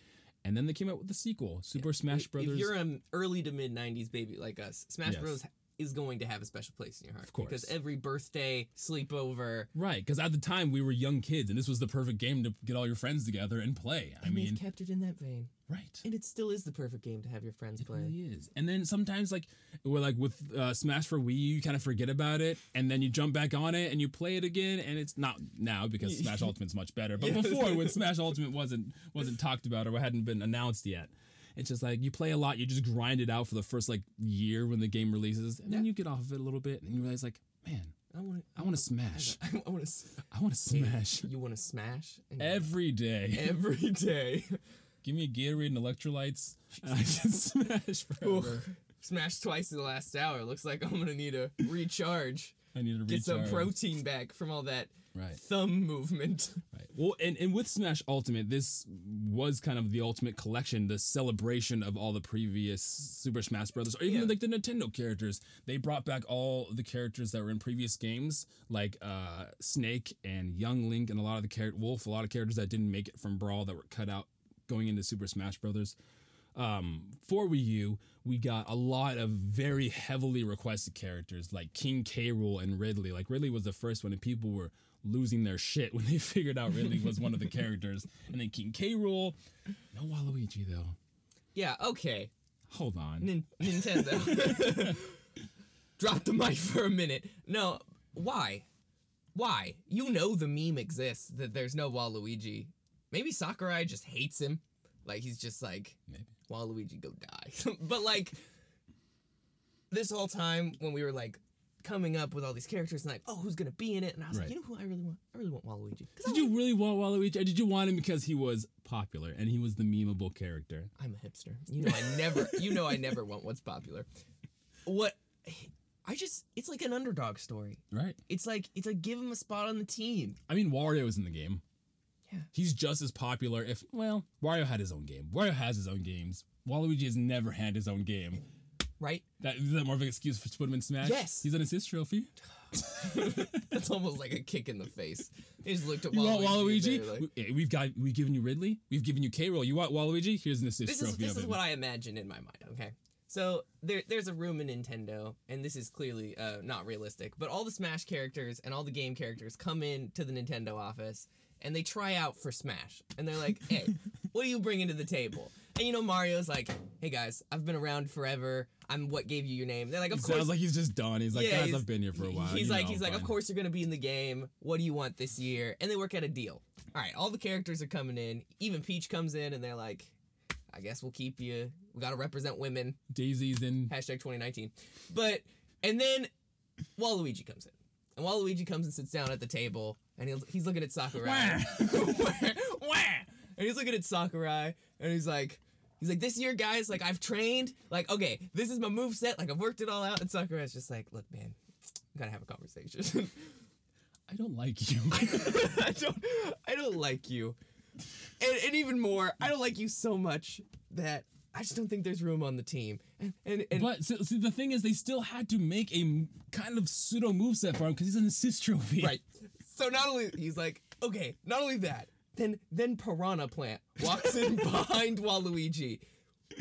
B: And then they came out with the sequel, Super Smash
A: If-
B: Brothers.
A: If you're an early to mid '90s baby like us, Smash
B: Yes.
A: Bros is going to have a special place in your heart.
B: Of course.
A: Because every birthday, sleepover,
B: right, because at the time we were young kids, and this was the perfect game to get all your friends together and play. I
A: and
B: mean,
A: they've kept it in that vein.
B: right.
A: And it still is the perfect game to have your friends
B: It
A: play.
B: really is. And then sometimes, like, we're like with uh, Smash for Wii, U, you kind of forget about it, and then you jump back on it and you play it again, and it's not now because Smash Ultimate's much better. But before, when Smash Ultimate wasn't wasn't talked about or hadn't been announced yet, it's just like you play a lot, you just grind it out for the first like year when the game releases, and then you get off of it a little bit, and you realize like, man,
A: I want to.
B: I want to smash,
A: I want to.
B: I want to smash
A: You want to smash
B: every day.
A: every day.
B: Give me a Gatorade and electrolytes, and I can smash forever.
A: Smash twice in the last hour. Looks like I'm gonna need a recharge.
B: I need to recharge.
A: Get some protein back from all that
B: Right.
A: thumb movement.
B: Right. Well, and, and with Smash Ultimate, this was kind of the ultimate collection, the celebration of all the previous Super Smash Brothers, or even
A: Yeah.
B: like the Nintendo characters. They brought back all the characters that were in previous games, like uh, Snake and Young Link, and a lot of the character Wolf, a lot of characters that didn't make it from Brawl that were cut out going into Super Smash Brothers. Um, for Wii U, we got a lot of very heavily requested characters like King K. Rool and Ridley. Like Ridley was the first one, and people were losing their shit when they figured out Ridley was one of the characters. And then King K. Rool, no Waluigi though.
A: Yeah. Okay.
B: Hold on.
A: Nin- Nintendo. Drop the mic for a minute. No. Why? why? You know the meme exists that there's no Waluigi. Maybe Sakurai just hates him. Like he's just like
B: Maybe.
A: Waluigi go die. but like this whole time when we were like coming up with all these characters and like, oh, who's gonna be in it? And I was
B: Right.
A: like, you know who I really want? I really want Waluigi. 'Cause
B: Did you really want Waluigi? Or did you want him because he was popular and he was the memeable character?
A: I'm a hipster. You know I never you know I never want what's popular. What I just it's like an underdog story.
B: Right.
A: It's like it's like give him a spot on the team.
B: I mean, Wario's in the game.
A: Yeah.
B: He's just as popular if, well, Wario had his own game. Wario has his own games. Waluigi has never had his own game.
A: Right?
B: That, is that more of an excuse for to put him in Smash?
A: Yes.
B: He's an assist trophy.
A: That's almost like a kick in the face. He just looked at
B: You
A: Waluigi.
B: want Waluigi?
A: like-
B: We- We've got we've given you Ridley. We've given you K. Rool. You want Waluigi? Here's an assist
A: this is
B: trophy
A: this
B: of
A: is what I imagine in my mind. Okay, so there there's a room in Nintendo, and this is clearly uh, not realistic. But all the Smash characters and all the game characters come in to the Nintendo office, and they try out for Smash, and they're like, "Hey, what do you bring to the table?" And you know Mario's like, "Hey guys, I've been around forever. I'm what gave you your name." They're like, "Of course."
B: sounds like he's just done. He's like,
A: Yeah,
B: guys,
A: he's-
B: I've been here for a while.
A: He's
B: You
A: like,
B: know,
A: he's
B: I'm
A: like, of course you're gonna be in the game. What do you want this year? And they work out a deal. All right, all the characters are coming in. Even Peach comes in, and they're like, I guess we'll keep you. We gotta represent women.
B: Daisy's in.
A: Hashtag 2019. But and then Waluigi comes in, and Waluigi comes and sits down at the table, and he's, he's looking at Sakurai. Wah! and he's looking at Sakurai, and he's like. He's like, this year, guys, like I've trained, like okay, this is my move set, like I've worked it all out. And Sakurai's just like, look, man, we gotta have a conversation.
B: I don't like you.
A: I don't I don't like you. And, and even more, I don't like you so much that I just don't think there's room on the team. And and, and
B: But so, see, the thing is, they still had to make a m- kind of pseudo moveset for him because he's an assist trophy.
A: right. So not only he's like, okay, not only that, then then Piranha Plant walks in behind Waluigi,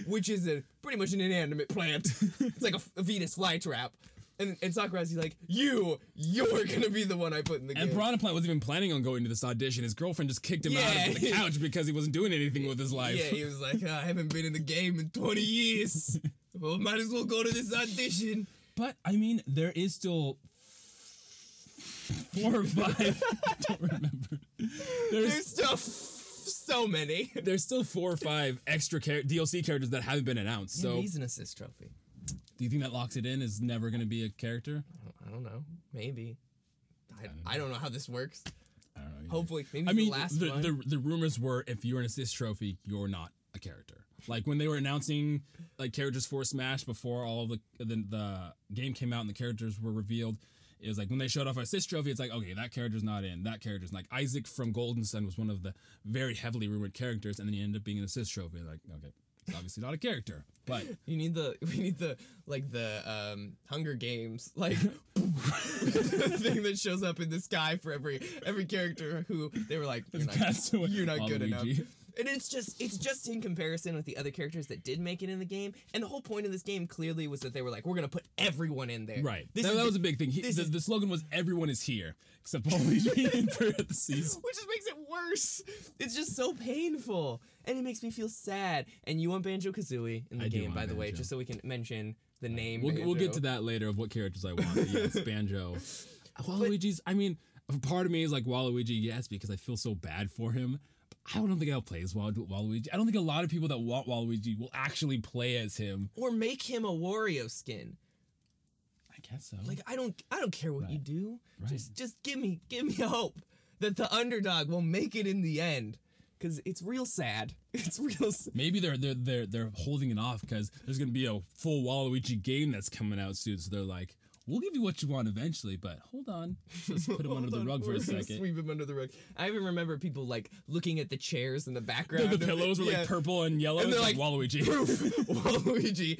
A: which is a pretty much an inanimate plant. It's like a, a Venus flytrap. And and Sakurai's like, you, you're gonna be the one I put in the game. And.
B: Piranha Plant wasn't even planning on going to this audition. His girlfriend just kicked him out of the couch because he wasn't doing anything with his life.
A: Yeah, he was like, I haven't been in the game in 20 years. Well, might as well go to this audition.
B: But I mean, there is still four or five. I don't remember.
A: There's
B: There's
A: still f- so many.
B: there's still four or five extra char- DLC characters that haven't been announced. So
A: he's an assist trophy.
B: do you think that locks it in? Is never going to be a character?
A: I don't know. Maybe. I, I don't know how this works.
B: I don't know. either.
A: Hopefully, maybe
B: I mean,
A: the last
B: the,
A: one.
B: the the rumors were if you're an assist trophy, you're not a character. Like when they were announcing like characters for Smash before all the the, the game came out and the characters were revealed. It was like when they showed off our assist trophy, it's like okay, that character's not in. That character's like Isaac from Golden Sun was one of the very heavily rumored characters, and then he ended up being an assist trophy. Like okay, it's obviously not a character, but
A: you need the we need the like the um Hunger Games like the thing that shows up in the sky for every every character who they were like you're not, you're not good enough. And it's just it's just in comparison with the other characters that did make it in the game. And the whole point of this game clearly was that they were like, we're gonna put everyone in there.
B: right.
A: This
B: that, that
A: the-
B: was a big thing. He, the, the slogan was "Everyone is here except Waluigi in parentheses."
A: which just makes it worse. It's just so painful, and it makes me feel sad. And you want Banjo Kazooie in the
B: I
A: game, by the way, just so we can mention the name.
B: We'll, we'll get to that later of what characters I want. Yes, Banjo. Waluigi's. I mean, part of me is like Waluigi, yes, because I feel so bad for him. I don't think I'll play as Wal- Waluigi. I don't think a lot of people that want Waluigi will actually play as him.
A: Or make him a Wario skin.
B: I guess so.
A: Like I don't, I don't care what you do.
B: Right.
A: Just, just give me, give me hope that the underdog will make it in the end. Cause it's real sad. It's real. s-
B: Maybe they're they're they're they're holding it off because there's gonna be a full Waluigi game that's coming out soon. So they're like, we'll give you what you want eventually, but hold on, just put him under the rug for a second.
A: Sweep him under the rug. I even remember people like looking at the chairs in the
B: The,
A: background.
B: the
A: it.
B: pillows were
A: Yeah.
B: like purple and yellow.
A: And they're
B: like,
A: like,
B: Waluigi.
A: proof Waluigi.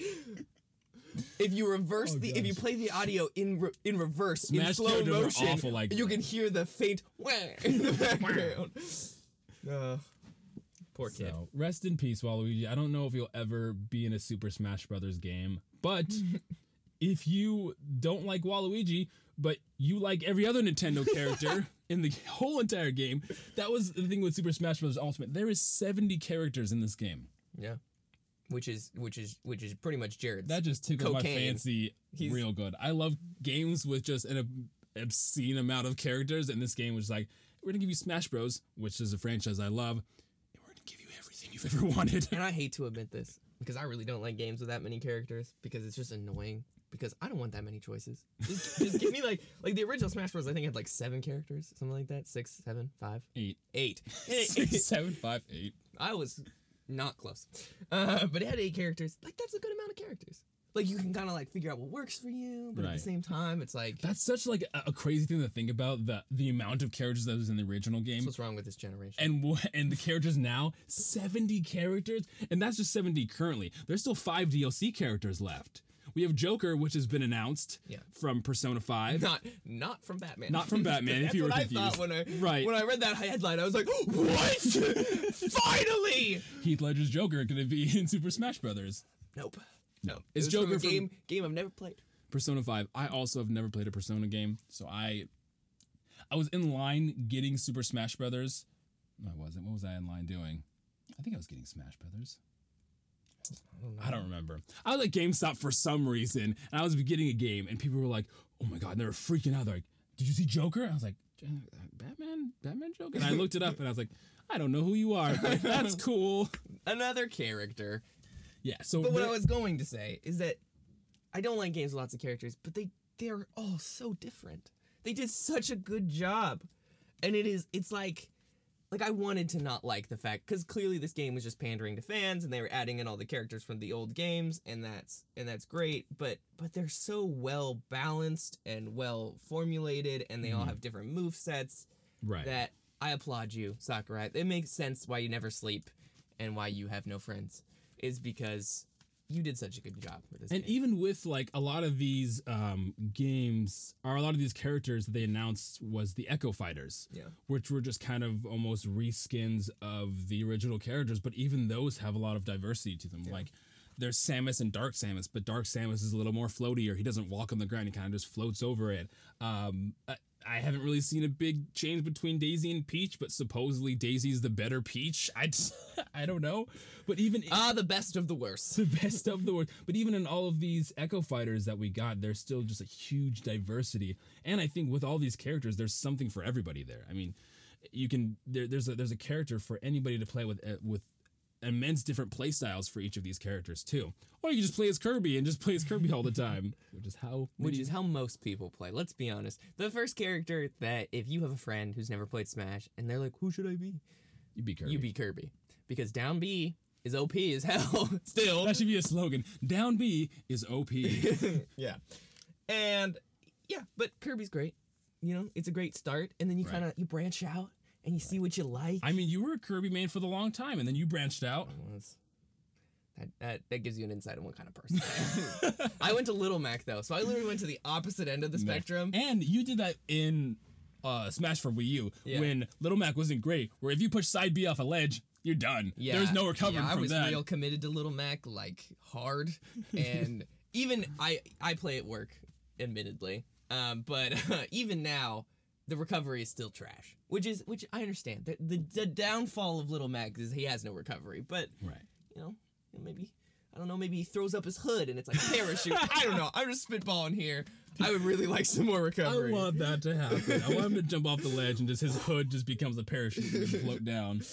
A: If you reverse
B: Oh,
A: the, if you play the audio in re, in reverse in slow motion,
B: like
A: you can hear the faint wah in the background. Uh, poor kid.
B: So rest in peace, Waluigi. I don't know if you'll ever be in a Super Smash Brothers game, but if you don't like Waluigi, but you like every other Nintendo character in the whole entire game, that was the thing with Super Smash Bros. Ultimate. There is 70 characters in this game.
A: Yeah, which is which is which is pretty much Jared's.
B: That just tickles my fancy
A: He's-
B: real good. I love games with just an obscene amount of characters, and this game was like, we're gonna give you Smash Bros, which is a franchise I love, and we're gonna give you everything you've ever wanted.
A: And I hate to admit this because I really don't like games with that many characters because it's just annoying. Because I don't want that many choices. Just, just give me like like the original Smash Bros. I think had like seven characters, something like that. Six, seven, five,
B: Eight,
A: eight.
B: six, seven, five, eight.
A: I was not close, uh, but it had eight characters. Like that's a good amount of characters. Like you can kind of like figure out what works for you, but at the same time, it's like
B: That's such like a, a crazy thing to think about the the amount of characters that was in the original game.
A: what's wrong with this generation.
B: and and the characters now 70 characters and that's just 70 currently there's still five dlc characters left we have joker which has been announced
A: Yeah.
B: from persona 5
A: not not from Batman.
B: Not from Batman, if you were confused.
A: I thought when I
B: Right.
A: when I read that headline. I was like, what? Finally!
B: heath ledger's joker going to be in super smash brothers
A: Nope. No.
B: It's
A: It was from
B: Joker
A: a
B: from-
A: game game I've never played.
B: persona 5 i also have never played a persona game so i i was in line getting super smash brothers no i wasn't what was i in line doing i think i was getting smash brothers I don't remember. I was at GameStop for some reason, and I was getting a game, and people were like, "Oh my god!" And they were freaking out. They're like, "Did you see Joker?" I was like, "Batman, Batman Joker." And I looked it up, and I was like, "I don't know who you are, but that's cool."
A: Another character.
B: Yeah. So,
A: But what I was going to say is that I don't like games with lots of characters, but they they're all so different. They did such a good job, and it is it's like like I wanted to not like the fact because clearly this game was just pandering to fans and they were adding in all the characters from the old games and that's and that's great but but they're so well balanced and well formulated and they all mm-hmm. have different move sets
B: right.
A: that I applaud you Sakurai it makes sense why you never sleep and why you have no friends is because you did such a good job with this
B: and
A: game.
B: even with like a lot of these um, games, or a lot of these characters that they announced was the Echo Fighters,
A: Yeah.
B: which were just kind of almost reskins of the original characters. But even those have a lot of diversity to them. Like there's Samus and Dark Samus, but Dark Samus is a little more floatier. He doesn't walk on the ground; he kind of just floats over it. Um, I, haven't really seen a big change between Daisy and Peach, but supposedly Daisy's the better Peach. I just, I don't know. But even
A: ah the best of the worst
B: the best of the worst. But even in all of these Echo Fighters that we got, there's still just a huge diversity. And I think with all these characters, there's something for everybody there. I mean, you can there, there's a there's a character for anybody to play with uh, with immense different play styles for each of these characters too. Or you can just play as Kirby and just play as Kirby all the time, which is how
A: which is how most people play. Let's be honest. The first character that if you have a friend who's never played Smash and they're like, "Who should I be?"
B: you be Kirby.
A: You be Kirby because down B is OP as hell. Still,
B: that should be a slogan. Down B is OP.
A: yeah, and yeah, but Kirby's great. You know, it's a great start, and then you
B: Right.
A: kind of you branch out and you see what you like.
B: I mean, you were a Kirby man for the long time, and then you branched out.
A: was. That, that, that gives you an insight on what kind of person I am. I went to Little Mac though, so I literally went to the opposite end of the spectrum.
B: And you did that in uh, Smash for Wii U
A: Yeah.
B: when Little Mac wasn't great. Where if you push side B off a ledge, you're done.
A: Yeah,
B: There's no recovering
A: yeah, I
B: from
A: was
B: that.
A: real committed to Little Mac, like hard, and even I I play at work, admittedly, um, but even now the recovery is still trash, which is which I understand. The, the the downfall of Little Mac is he has no recovery, but
B: Right.
A: you know maybe. I don't know. Maybe he throws up his hood and it's like a parachute. I don't know. I'm just spitballing here. I would really like some more recovery.
B: I want that to happen. I want him to jump off the ledge and just his hood just becomes a parachute and float down.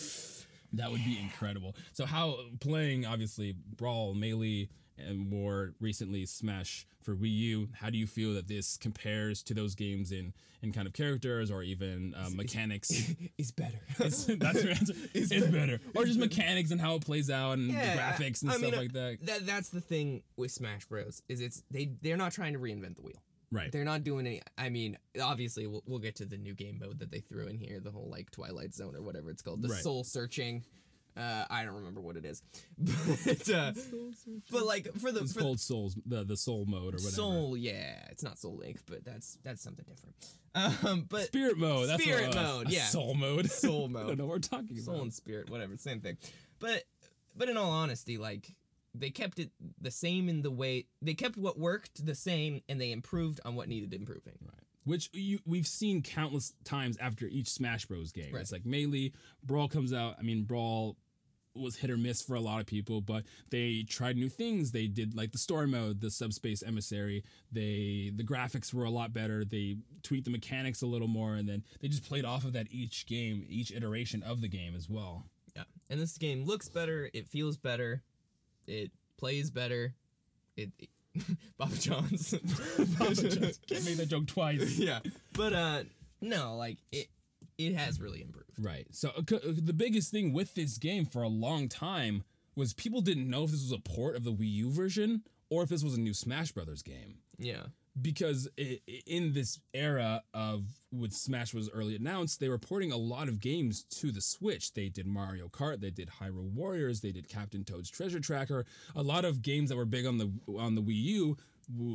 B: That would be incredible. So how playing obviously Brawl, Melee, and more recently Smash for Wii U, how do you feel that this compares to those games in in kind of characters or even uh, mechanics?
A: He's better.
B: That's your answer. It's, better. Or just mechanics and how it plays out and
A: Yeah,
B: the graphics and
A: I
B: stuff
A: mean, uh,
B: like that.
A: That that's the thing with Smash Bros. Is it's they they're not trying to reinvent the wheel.
B: Right.
A: They're not doing any. I mean, obviously, we'll, we'll get to the new game mode that they threw in here, the whole like Twilight Zone or whatever it's called, the
B: Right.
A: soul searching. Uh, I don't remember what it is, but uh, but like for the
B: It's
A: for
B: called Souls, the the Soul mode or whatever.
A: soul, yeah, it's not Soul Link, but that's that's something different. Um, but
B: Spirit mode. That's
A: Spirit
B: what, uh,
A: mode, yeah.
B: Soul mode.
A: Soul mode.
B: I
A: mode.
B: don't know what we're talking
A: soul
B: about.
A: Soul and spirit, whatever, same thing. But but in all honesty, like they kept it the same in the way they kept what worked the same, and they improved on what needed improving.
B: Right. Which you we've seen countless times after each Smash Bros game.
A: Right.
B: It's like Melee, Brawl comes out. I mean, Brawl was hit or miss for a lot of people, but they tried new things. They did like the story mode, the subspace emissary. They the graphics were a lot better. They tweaked the mechanics a little more, and then they just played off of that each game, each iteration of the game as well.
A: Yeah. And this game looks better, it feels better, it plays better. It, it Papa John's.
B: Can't make that joke twice.
A: yeah. But uh no, like it it has really improved.
B: Right. So uh, uh, the biggest thing with this game for a long time was people didn't know if this was a port of the Wii U version or if this was a new Smash Brothers game.
A: Yeah.
B: Because i- i- in this era of when Smash was early announced, they were porting a lot of games to the Switch. They did Mario Kart, they did Hyrule Warriors, they did Captain Toad's Treasure Tracker. A lot of games that were big on the on the Wii U,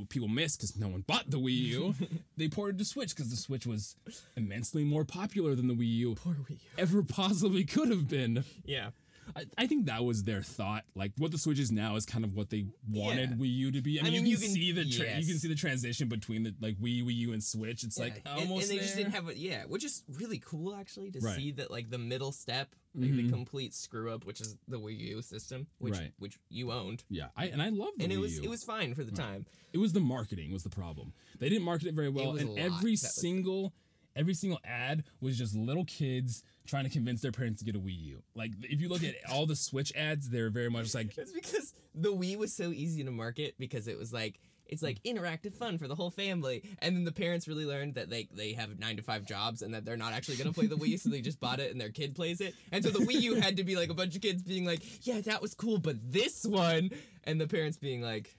B: people missed because no one bought the Wii U. they ported to Switch because the Switch was immensely more popular than the Wii U
A: Poor Wii U.
B: ever possibly could have been.
A: Yeah.
B: I, I think that was their thought. Like what the Switch is now is kind of what they wanted
A: Yeah.
B: Wii U to be. I mean,
A: mean,
B: you,
A: you
B: can see the tra- you can see the transition between the like Wii, Wii U, and Switch. It's like
A: Yeah, and-
B: almost
A: and, they just didn't have it yeah which is really cool actually to
B: Right. Mm-hmm.
A: see that like the middle step like the complete screw up which is the wii u system which
B: Right.
A: which you owned
B: yeah, I and I love the
A: and
B: Wii
A: it was
B: U.
A: it was fine for the time
B: It was the marketing was the problem. They didn't market it very well,
A: a
B: and every single every single ad was just little kids trying to convince their parents to get a Wii U. Like if you look at all the Switch ads, they're very much like
A: it's because the wii was so easy to market because it was like it's like interactive fun for the whole family and then the parents really learned that they they have nine to five jobs and that they're not actually to play the wii so they just bought it and their kid plays it and so the wii u had to be like a bunch of kids being like yeah that was cool but this one and the parents being like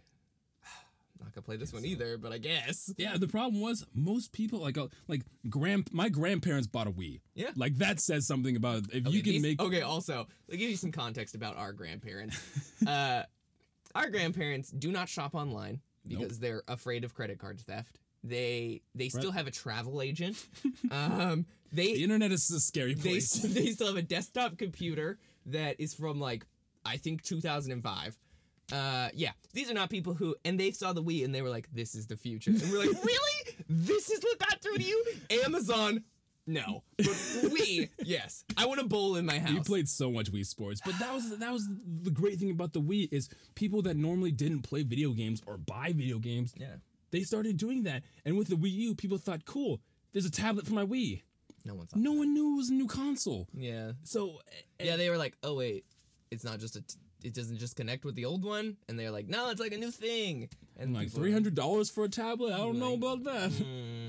A: not gonna play this one either but i guess.
B: Yeah, the problem was most people like uh, like grand my grandparents bought a Wii.
A: Yeah.
B: like that says something about if you can
A: these-
B: make
A: okay also let give you some context about our grandparents uh our grandparents do not shop online because they're afraid of credit card theft. They they still have a travel agent. Um they the
B: internet is a scary
A: they,
B: place.
A: they still have a desktop computer that is from like i think 2005 uh yeah these are not people who and they saw the wii and they were like this is the future. And we're like really? This is what got through to you? Amazon no. But we yes. I want a bowl in my house.
B: you played so much Wii Sports, but that was that was the great thing about the Wii is people that normally didn't play video games or buy video games,
A: yeah.
B: they started doing that. And with the Wii U, people thought, "Cool, there's a tablet for my Wii."
A: no one thought
B: No one knew it was a new console.
A: yeah.
B: So
A: yeah they were like oh wait it's not just a t- it doesn't just connect with the old one and they're like no it's like a new thing and
B: like
A: people were
B: three hundred dollars for a tablet, I don't know about that.
A: Mm.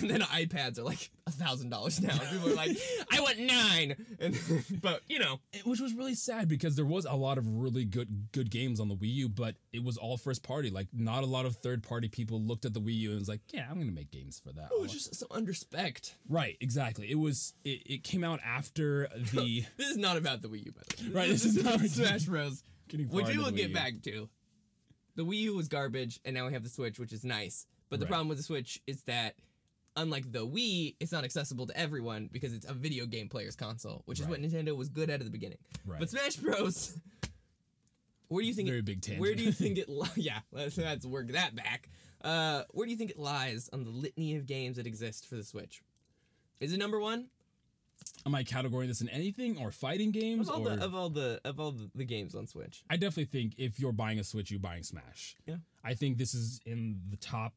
A: And then iPads are like a thousand dollars now. People are like, I want nine, and but you know,
B: It- which was really sad because there was a lot of really good good games on the Wii U, but it was all first party. Like not a lot of third party people looked at the Wii U and was like, "Yeah, I'm gonna make games for that."
A: it was just so underspec.
B: right, exactly. It was. It, it came out after the
A: This is not about the Wii U, by the way.
B: Right,
A: This,
B: this
A: is
B: not-
A: Smash Bros. Which we will get back to. The Wii U was garbage, and now we have the Switch, which is nice. But the
B: Right.
A: problem with the Switch is that, unlike the Wii, it's not accessible to everyone because it's a video game player's console, which is what Nintendo was good at at the beginning.
B: Right.
A: But Smash Bros. Where do you think
B: Very
A: it,
B: big tangent.
A: Where do you think it? Li- yeah, let's, let's work that back. Uh, where do you think it lies on the litany of games that exist for the Switch? Is it number one
B: Am I categorizing this in anything or fighting games
A: of all
B: or?
A: the of all the of all the, the games on Switch?
B: I definitely think if you're buying a Switch, you're buying Smash.
A: Yeah.
B: I think this is in the top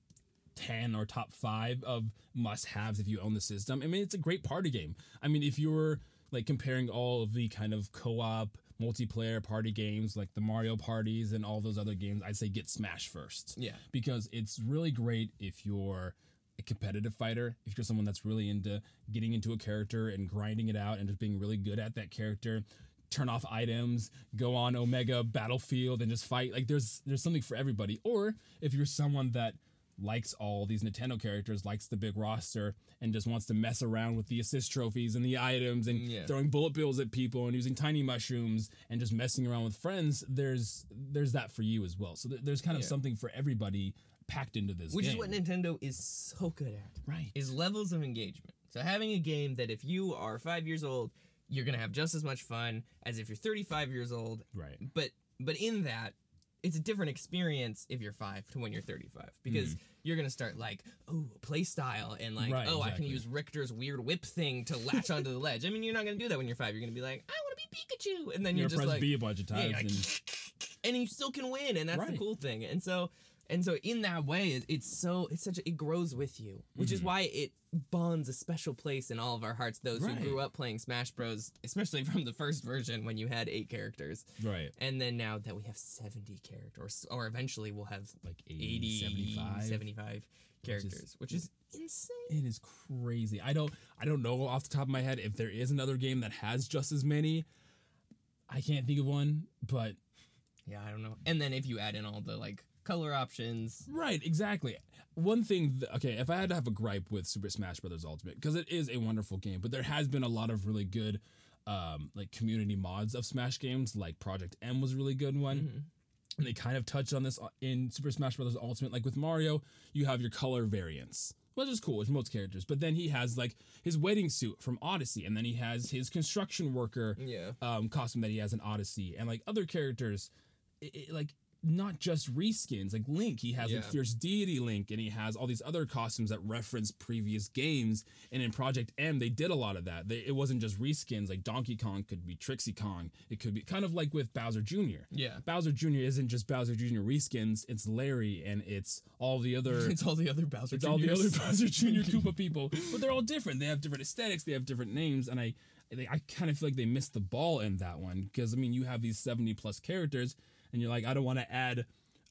B: 10 or top 5 of must-haves if you own the system. I mean, it's a great party game. I mean, if you're like comparing all of the kind of co-op multiplayer party games like the Mario parties and all those other games, I'd say get Smash first.
A: Yeah.
B: Because it's really great if you're a competitive fighter, if you're someone that's really into getting into a character and grinding it out and just being really good at that character, turn off items, go on Omega Battlefield and just fight. Like there's there's something for everybody. Or if you're someone that likes all these Nintendo characters, likes the big roster, and just wants to mess around with the assist trophies and the items and
A: Yeah.
B: throwing bullet bills at people and using tiny mushrooms and just messing around with friends, there's there's that for you as well. So th- there's kind of
A: Yeah.
B: something for everybody packed into this
A: Which
B: game.
A: is what Nintendo is so good at.
B: Right.
A: Is levels of engagement. So having a game that if you are five years old, you're gonna have just as much fun as if you're 35 years old.
B: Right.
A: But but in that, it's a different experience if you're five to when you're 35 because you're gonna start like oh play style and like
B: Mm. Right,
A: oh I can use Richter's weird whip thing to latch onto the ledge. I mean you're not gonna do that when you're five. You're gonna be like I want to be Pikachu, and then
B: You're
A: you're, just
B: press
A: like
B: B a bunch of times.
A: you're like,
B: and,
A: and you still can win, and that's the cool thing. And so and so in that way, it, it's so it's such a, it grows with you, which is why it bonds a special place in all of our hearts. Those
B: Mm-hmm. Right.
A: who grew up playing Smash Bros, especially from the first version when you had eight characters.
B: right.
A: And then now that we have 70 characters, or eventually we'll have
B: Like 80,
A: 80,
B: 75.
A: 75 characters, which is, insane.
B: It is crazy. I don't I don't know off the top of my head if there is another game that has just as many. I can't think of one, but
A: Yeah, I don't know. And then if you add in all the like color options,
B: right, exactly. One thing, th- okay, if I had to have a gripe with Super Smash Bros. Ultimate, because it is a wonderful game, but there has been a lot of really good, um, like community mods of Smash games. Like Project M was a really good one. And they kind of touched on this in Super Smash Bros. Ultimate. Like with Mario, you have your color variants, which is cool with most characters. But then he has like his wedding suit from Odyssey, and then he has his construction worker
A: Yeah.
B: um, costume that he has in Odyssey, and like other characters, i i- like not just reskins. Like Link, he has like Fierce Deity Link, and he has all these other costumes that reference previous games. And in Project M, they did a lot of that. They, it wasn't just reskins. Like Donkey Kong could be Trixie Kong. It could be kind of like with Bowser Jr.
A: Yeah.
B: Bowser Jr. isn't just Bowser Jr. reskins. It's Larry, and it's all the other.
A: it's all the other Bowser
B: It's all the other Bowser Jr. Koopa people, but they're all different. They have different aesthetics. They have different names, and I, they, I kind of feel like they missed the ball in that one because I mean, you have these seventy plus characters, and you're like, I don't want to add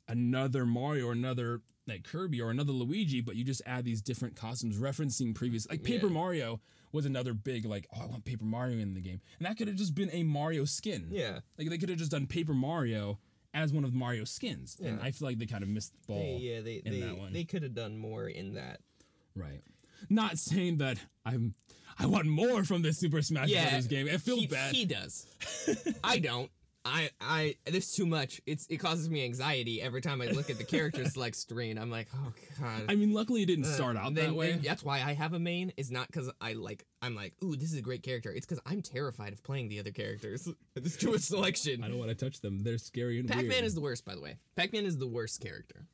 B: another Mario or another like Kirby or another Luigi, but you just add these different costumes referencing previous, like Paper
A: Yeah.
B: Mario was another big like, oh, I want Paper Mario in the game, and that could have just been a Mario skin.
A: Yeah.
B: like they could have just done Paper Mario as one of Mario skins, and
A: Yeah.
B: I feel like they kind of missed the ball.
A: They, yeah, they
B: in
A: they,
B: that one.
A: they could have done more in that.
B: Right. Not saying that I'm I want more from this Super Smash
A: Yeah,
B: Brothers game. It feels
A: he,
B: bad.
A: He does. I don't. I I this too much. It's it causes me anxiety every time I look at the character select screen. I'm like, oh god.
B: I mean, luckily it didn't start out
A: Uh, Then-
B: that way.
A: that's why I have a main. Is not because I like. I'm like, ooh, this is a great character. It's because I'm terrified of playing the other characters. There's too much selection.
B: I don't want to touch them. They're scary and
A: Pac-Man
B: weird.
A: is the worst, by the way. Pac-Man is the worst character.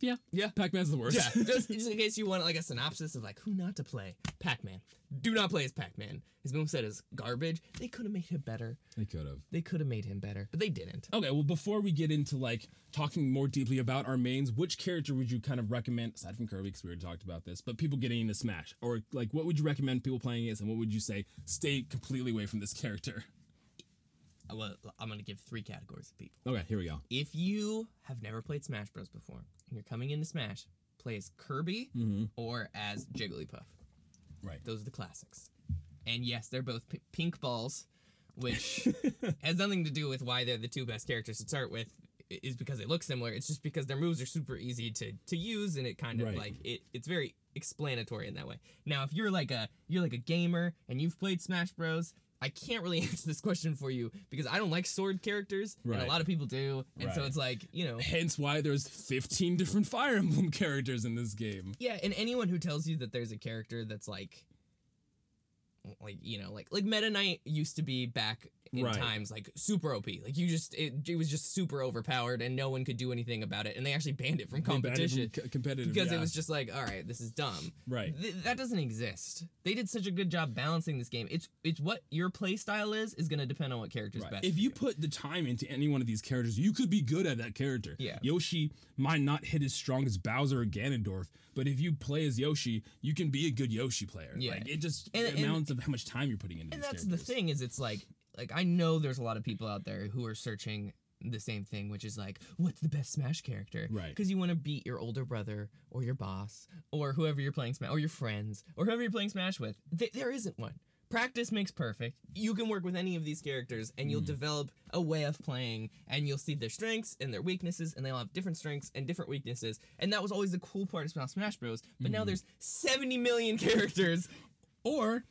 B: Yeah,
A: Yeah.
B: Pac-Man's the worst.
A: Yeah, just, just in case you want like a synopsis of like who not to play. Pac-Man. Do not play as Pac-Man. His moveset is garbage. They could have made him better.
B: they could have.
A: They could have made him better, but they didn't.
B: Okay, well, before we get into like talking more deeply about our mains, which character would you kind of recommend aside from Kirby, because we already talked about this, but people getting into Smash, or like what would you recommend people playing as, and what would you say stay completely away from this character?
A: Well, I'm gonna give three categories of people.
B: Okay, here we go.
A: If you have never played Smash Bros before you're coming into Smash, play as Kirby mm-hmm. or as Jigglypuff.
B: Right.
A: Those are the classics. And yes, they're both p- pink balls, which has nothing to do with why they're the two best characters to start with. Is because they look similar. It's just because their moves are super easy to to use, and it kind of
B: Right.
A: like it. It's very explanatory in that way. Now, if you're like a you're like a gamer and you've played Smash Bros, I can't really answer this question for you because I don't like sword characters, and a lot of people do, and so it's like you know.
B: Hence why there's 15 different Fire Emblem characters in this game.
A: Yeah, and anyone who tells you that there's a character that's like like you know like like meta knight used to be back in
B: Right.
A: times like super op like you just it, it was just super overpowered and no one could do anything about it and they actually banned it from
B: it from
A: competition
B: competitive
A: because
B: yeah.
A: it was just like all right this is dumb
B: Right.
A: Th- that doesn't exist they did such a good job balancing this game it's it's what your play style is is going to depend on what character's
B: Right.
A: best
B: If you put the time into any one of these characters, you could be good at that character.
A: Yeah.
B: Yoshi might not hit as strong as Bowser or Ganondorf, but if you play as Yoshi, you can be a good Yoshi player.
A: Yeah.
B: Like it just
A: And- and-
B: amounts of how much time you're putting into
A: and that's
B: characters.
A: the thing is it's like like i know there's a lot of people out there who are searching the same thing which is like what's the best smash character?
B: Right.
A: because you want to beat your older brother or your boss or whoever you're playing smash or your friends or whoever you're playing smash with. Th- there isn't one. Practice makes perfect. You can work with any of these characters and you'll develop a way of playing and you'll see their strengths and their weaknesses and they'll have different strengths and different weaknesses. And that was always the cool part about smash bros. But
B: Hmm.
A: now there's 70 million characters
B: Or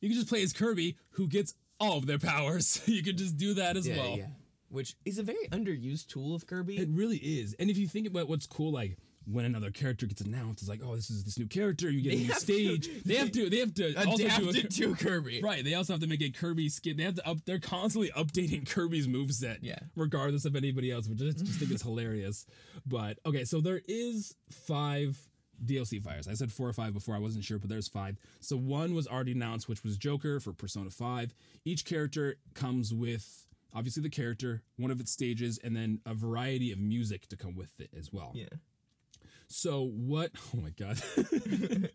B: you can just play as Kirby, who gets all of their powers. you could just do that as well. Yeah.
A: Which is a very underused tool of Kirby.
B: It really is. And if you think about what's cool, like when another character gets announced, it's like, oh, this is this new character. You get
A: They
B: a new
A: have to-
B: stage. they have to. They have to also do a,
A: to Kirby.
B: Right. They also have to make a Kirby skin. They have to up. They're constantly updating Kirby's moveset.
A: Yeah.
B: Regardless of anybody else, which I just think is hilarious. But okay, so there is five DLC fires. I said four or five before. I wasn't sure, but there's five. So one was already announced, which was Joker for Persona Five. Each character comes with obviously the character, one of its stages, and then a variety of music to come with it as well.
A: Yeah.
B: So what? Oh my god.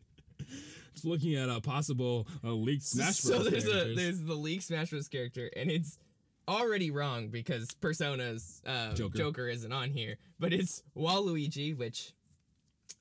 B: Just looking at a possible uh, leaked Smash
A: so
B: Bros.
A: there's a there's the leaked Smash Bros. character, and it's already wrong because Persona's um,
B: Joker.
A: Joker. isn't on here, but it's Waluigi, which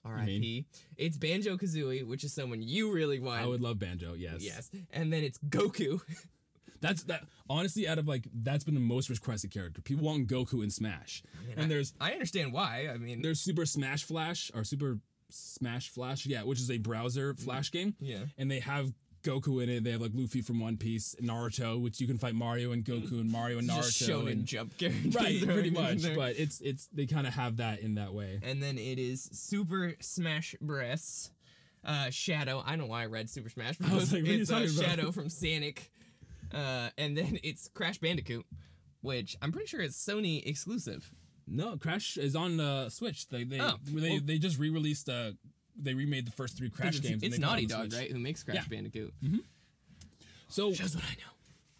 A: R.I.P. Mm-hmm. It's Banjo Kazooie, which is someone you really want.
B: I would love Banjo. Yes.
A: yes, and then it's Goku.
B: That's that. Honestly, out of like that's been the most requested character. People want Goku in Smash, and there's
A: I understand why. I mean,
B: there's Super Smash Flash or Super Smash Flash, yeah, which is a browser mm-hmm. Flash game.
A: Yeah.
B: And they have Goku in it. They have like Luffy from One Piece, Naruto, which you can fight Mario and Goku and Mario and Naruto.
A: shonen
B: and,
A: jump characters.
B: right, pretty much. But it's it's they kind of have that in that way.
A: and then it is Super Smash Bros. Uh, Shadow. I don't know why I read Super Smash Bros.
B: was like, what are you
A: it's uh? Shadow from Sonic. Uh, and then it's Crash Bandicoot, which I'm pretty sure is Sony exclusive.
B: No, Crash is on uh, Switch. They they
A: Oh,
B: they,
A: well-
B: they just re-released. Uh, they remade the first three Crash
A: it's
B: games. and
A: it's
B: they
A: Naughty Dog,
B: Switch.
A: right? Who makes Crash
B: Yeah.
A: Bandicoot? Mm-hmm.
B: So
A: Shows what I know.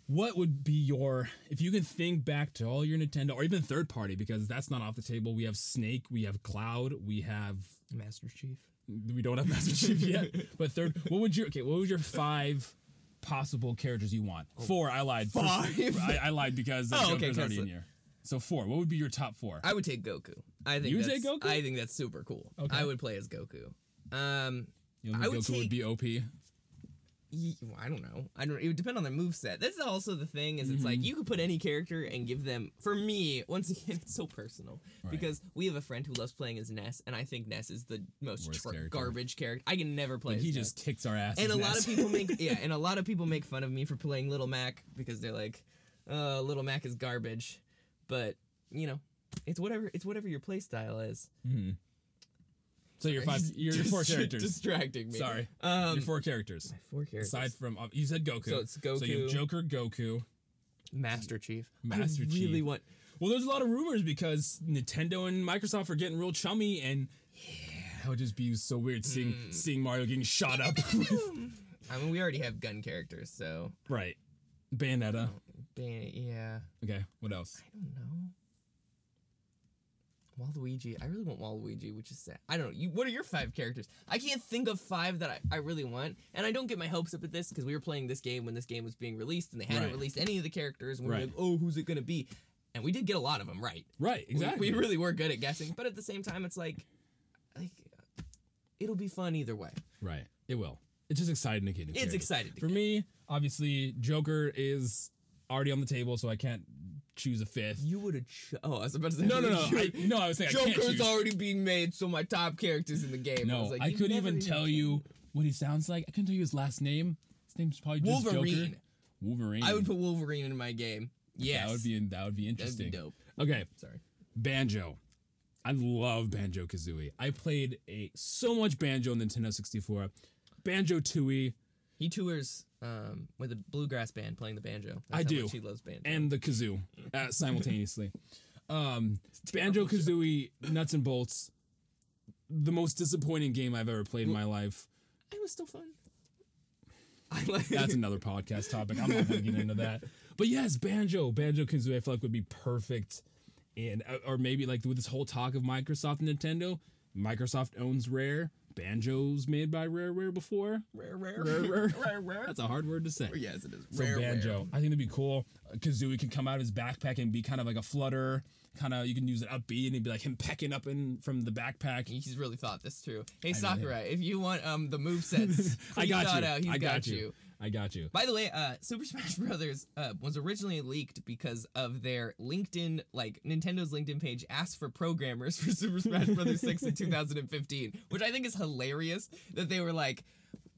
B: what would be your if you can think back to all your Nintendo or even third party because that's not off the table. We have Snake, we have Cloud, we have
A: Master Chief.
B: we don't have Master Chief yet. But third, what would your okay? What would your five possible characters you want? Oh. Four. I lied.
A: Oh, Five?
B: I, I lied because the
A: Oh, okay,
B: already in here. So four. What would be your top four?
A: I would take Goku. I think
B: You would
A: that's,
B: take Goku?
A: I think that's super cool.
B: Okay.
A: I would play as Goku. Um,
B: You don't
A: I would
B: Goku would
A: take-
B: be OP.
A: I don't know. I don't. It would depend on their moveset. That's also the thing. Is it's
B: Mm-hmm.
A: like you could put any character and give them. For me, once again, it's so personal
B: Right.
A: because we have a friend who loves playing as Ness, and I think Ness is the most tr-
B: character.
A: garbage character. I can never play.
B: Like he
A: Ness.
B: just kicks our ass.
A: and a lot of people make yeah, and a lot of people make fun of me for playing Little Mac because they're like, uh, Little Mac is garbage, but you know, it's whatever. It's whatever your play style is.
B: So your five, your, your four characters.
A: Distracting me.
B: Sorry,
A: Um,
B: your four characters.
A: My four characters.
B: Aside from uh, you said Goku.
A: So it's Goku.
B: So you have Joker, Goku.
A: Master Chief.
B: Master
A: I really want.
B: Well, there's a lot of rumors because Nintendo and Microsoft are getting real chummy, and yeah, that would just be so weird seeing
A: Hmm.
B: seeing Mario getting shot up.
A: I mean, we already have gun characters, so
B: right, Bayonetta.
A: Ban- yeah.
B: Okay, what else?
A: I don't know. Waluigi. I really want Waluigi, which is sad. I don't know. You, what are your five characters? I can't think of five that I, I really want, and I don't get my hopes up at this because we were playing this game when this game was being released, and they hadn't
B: Right.
A: released any of the characters, and we
B: Right.
A: were like, oh, who's it gonna be? And we did get a lot of them right.
B: Right,
A: We-
B: exactly.
A: We, really were good at guessing, but at the same time, it's like, like, it'll be fun either way.
B: Right, it will. It's just exciting to get new
A: It's exciting to
B: For
A: get.
B: me, obviously, Joker is already on the table, so I can't choose a fifth.
A: You would have. Cho- oh, I was about to say.
B: No, no, no. I, no, I was saying I can't
A: Joker's already being made, so my top characters in the game. I,
B: No,
A: was like,
B: I couldn't even tell you what he sounds like. I couldn't tell you his last name. His name's probably just
A: Wolverine.
B: Joker. Wolverine.
A: I would put Wolverine in my game. Yes,
B: That would be that would be
A: That'd
B: interesting.
A: be dope.
B: Okay,
A: Sorry.
B: Banjo. I love Banjo Kazooie. I played a so much Banjo on Nintendo 64. Banjo Tooie
A: He tours um, with a bluegrass band playing the banjo. That's
B: I do.
A: Much he loves banjo.
B: and the kazoo uh, simultaneously. Um, Banjo Kazooie Nuts and Bolts. The most disappointing game I've ever played in my life.
A: it was still fun. I like.
B: That's another podcast topic. I'm not going to get into that. But yes, Banjo, Banjo Kazooie, I feel like would be perfect. And uh, or maybe like with this whole talk of Microsoft and Nintendo, Microsoft owns Rare. Banjo's made by Rare Rare before.
A: rare, rare,
B: Rare, rare.
A: rare, rare.
B: That's a hard word to say.
A: Yes, it is.
B: So
A: rare,
B: banjo. I think it'd be cool. Kazooie can come out of his backpack and be kind of like a flutter. Kind of, you can use it up B and it'd be like him pecking up in from the backpack.
A: He's really thought this through. Hey
B: know him.
A: If you want um the move sets,
B: I got you.
A: out, he's
B: I got,
A: got
B: you.
A: you.
B: I got you.
A: By the way, uh, Super Smash Brothers uh, was originally leaked because of their LinkedIn, like Nintendo's LinkedIn page asked for programmers for Super Smash Brothers 6 in 2015, which I think is hilarious that they were like,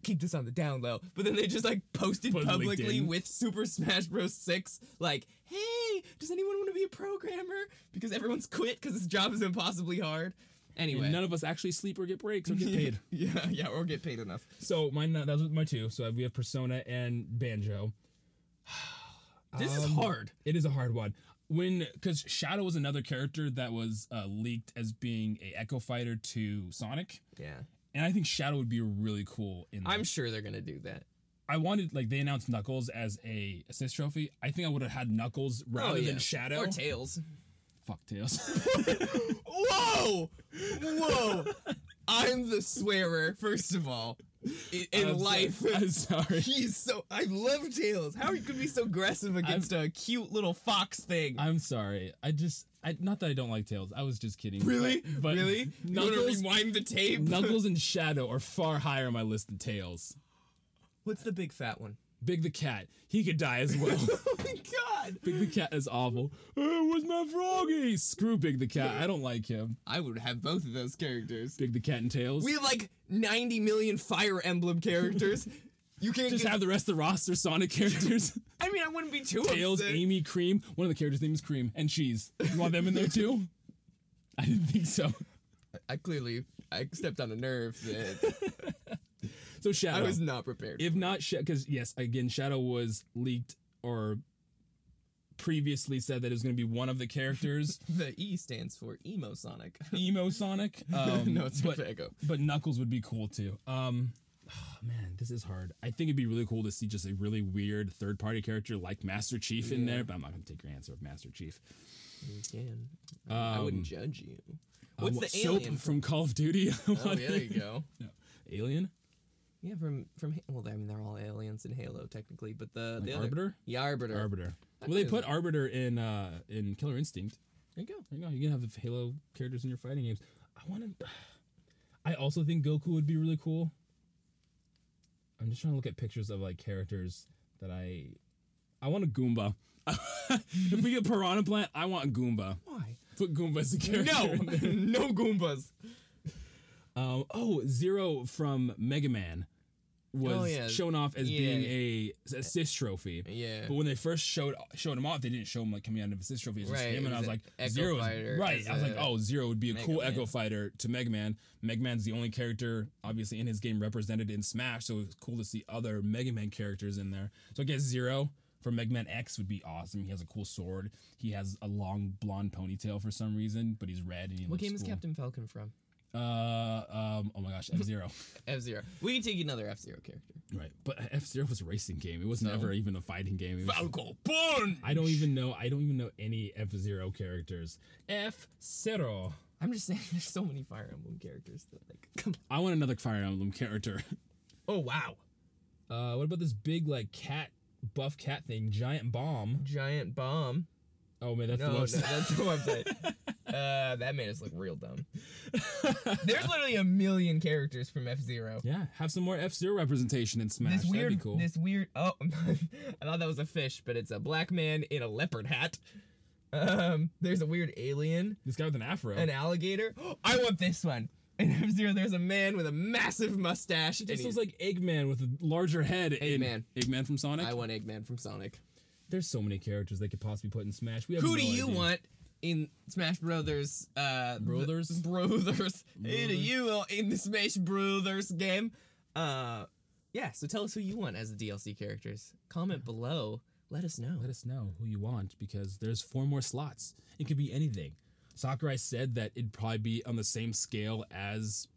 A: keep this on the down low, but then they just like posted
B: Put
A: publicly
B: LinkedIn.
A: with Super Smash Bros. 6, like, hey, does anyone want to be a programmer? Because everyone's quit because this job is impossibly hard. Anyway.
B: And none of us actually sleep or get breaks or get paid.
A: yeah, yeah, or get paid enough.
B: so my that was my two. So we have Persona and Banjo.
A: This is
B: Um,
A: hard.
B: It is a hard one. When because Shadow was another character that was uh, leaked as being a Echo Fighter to Sonic,
A: Yeah.
B: and I think Shadow would be really cool in.
A: I'm sure they're gonna do that.
B: I wanted like they announced Knuckles as a assist trophy. I think I would have had Knuckles rather than Shadow.
A: Oh, Or Tails.
B: Fuck Tails.
A: Whoa! Whoa! I'm the swearer, first of all. In, in
B: I'm so-
A: life.
B: I'm sorry.
A: He's so I love Tails. How you could be so aggressive against a cute little fox thing?
B: I'm sorry. I just I not that I don't like Tails. I was just kidding.
A: really?
B: But, but
A: really? You wanna
B: Knuckles,
A: rewind the tape?
B: Knuckles and Shadow are far higher on my list than Tails.
A: What's the big fat one?
B: Big the cat, he could die as well.
A: Oh my god!
B: Big the cat is awful. Oh, where's my froggy? Screw Big the cat. I don't like him.
A: I would have both of those characters.
B: Big the cat and Tails.
A: We have like 90 million Fire Emblem characters. You can't
B: just
A: get,
B: have the rest of the roster Sonic characters.
A: I mean, I wouldn't be too
B: Tails,
A: upset.
B: Amy, Cream. One of the characters' name is Cream and Cheese. You want them in there too? I didn't think so.
A: I clearly I stepped on a nerve that
B: So Shadow.
A: I was not prepared.
B: if not because yes again shadow was leaked or previously said that it was going to be one of the characters
A: the E stands for Emo Sonic.
B: emo sonic um,
A: no, it's
B: but,
A: Fago.
B: but knuckles would be cool too um oh, man this is hard i think it'd be really cool to see just a really weird third party character like master chief in there but i'm not going to take your answer of master chief
A: You can. I wouldn't judge you. What's
B: Um,
A: the
B: Soap
A: alien
B: from call of duty
A: Oh, yeah, there you go. No.
B: alien
A: Yeah, from from well, I mean they're all aliens in Halo technically, but the
B: Like
A: the other,
B: arbiter
A: the Arbiter.
B: arbiter
A: That
B: well they put arbiter in uh in killer instinct
A: There you go.
B: There you go. You can have the Halo characters in your fighting games. I want to. I also think Goku would be really cool. I'm just trying to look at pictures of like characters that I. I want a Goomba. if we get Piranha Plant, I want Goomba.
A: Why?
B: Put Goomba as a character.
A: No, no Goombas.
B: Um, oh, Zero from Mega Man was
A: Oh, yeah.
B: shown off as
A: Yeah.
B: being a assist trophy.
A: Yeah.
B: But when they first showed showed him off, they didn't show him like coming out of assist trophy. It's just
A: Right,
B: him, and I
A: was
B: like,
A: Echo
B: Zero, is- right? I was like, oh, Zero would be a
A: Mega
B: cool
A: Man.
B: Echo Fighter to Mega Man. Mega Man's the only character, obviously, in his game represented in Smash, so it's cool to see other Mega Man characters in there. So I guess Zero for Mega Man X would be awesome. He has a cool sword. He has a long blonde ponytail for some reason, but he's red and he
A: What game is. Captain Falcon from?
B: Uh, um, oh my gosh, F Zero.
A: F Zero. We can take another F Zero character.
B: right, but F Zero was a racing game. It was never even a fighting game. It was-
A: Falco Punch.
B: I don't even know. I don't even know any F Zero characters. F Zero.
A: I'm just saying, there's so many Fire Emblem characters that like. Come
B: I want another Fire Emblem character.
A: Oh wow!
B: Uh, what about this big like cat buff cat thing? Giant bomb.
A: Giant bomb.
B: Oh man, that's
A: No,
B: the
A: no
B: most.
A: that's the website. Uh, that made us look real dumb. There's literally a million characters from F Zero.
B: yeah, have some more F Zero representation in Smash.
A: This weird,
B: That'd be cool.
A: this weird. Oh, I thought that was a fish, but it's a black man in a leopard hat. Um, there's a weird alien,
B: This guy with an afro.
A: an alligator. I want this one. In F Zero, there's a man with a massive mustache.
B: this looks like Eggman with a larger head. in-
A: Eggman.
B: Eggman from Sonic.
A: I want Eggman from Sonic.
B: There's so many characters they could possibly put in Smash. We have
A: Who
B: no
A: do you
B: idea.
A: want in Smash Brothers? Uh,
B: Brothers?
A: the- brothers. Do you in the Smash Brothers game? Uh, yeah. So tell us who you want as the DLC characters. Comment below. Let us know.
B: Let us know who you want because there's four more slots. It could be anything. Sakurai said that it'd probably be on the same scale as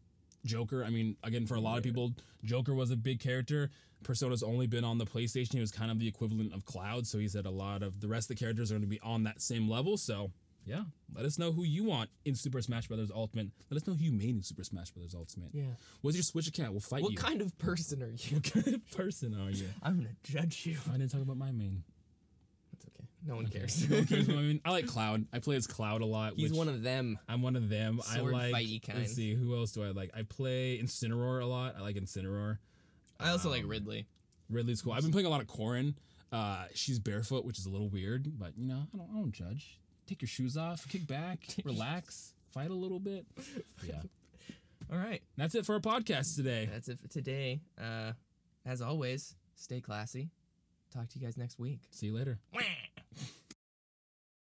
B: Joker. I mean, again, for a lot of people, Joker was a big character. Persona's only been on the PlayStation. He was kind of the equivalent of Cloud, so he said a lot of the rest of the characters are going to be on that same level. So, yeah, let us know who you want in Super Smash Brothers Ultimate. Let us know who you made in Super Smash Brothers Ultimate.
A: Yeah.
B: What's your Switch account? We'll fight
A: What
B: you.
A: kind of person are you?
B: what kind of person are you?
A: I'm gonna judge you.
B: I didn't talk about my main.
A: That's okay. No one cares.
B: No one cares my main. I like Cloud. I play as Cloud a lot.
A: He's one of them.
B: I'm one of them.
A: Sword
B: I like.
A: fighty kind.
B: Let's see, who else do I like? I play Incineroar a lot. I like Incineroar.
A: I also like Ridley.
B: Ridley's cool. I've been playing a lot of Corrin. Uh, she's barefoot, which is a little weird, but you know, I don't, I don't judge. Take your shoes off, kick back, relax, fight a little bit. Yeah,
A: All right.
B: that's it for our podcast today.
A: That's it for today. Uh, as always, stay classy. Talk to you guys next week.
B: See you later.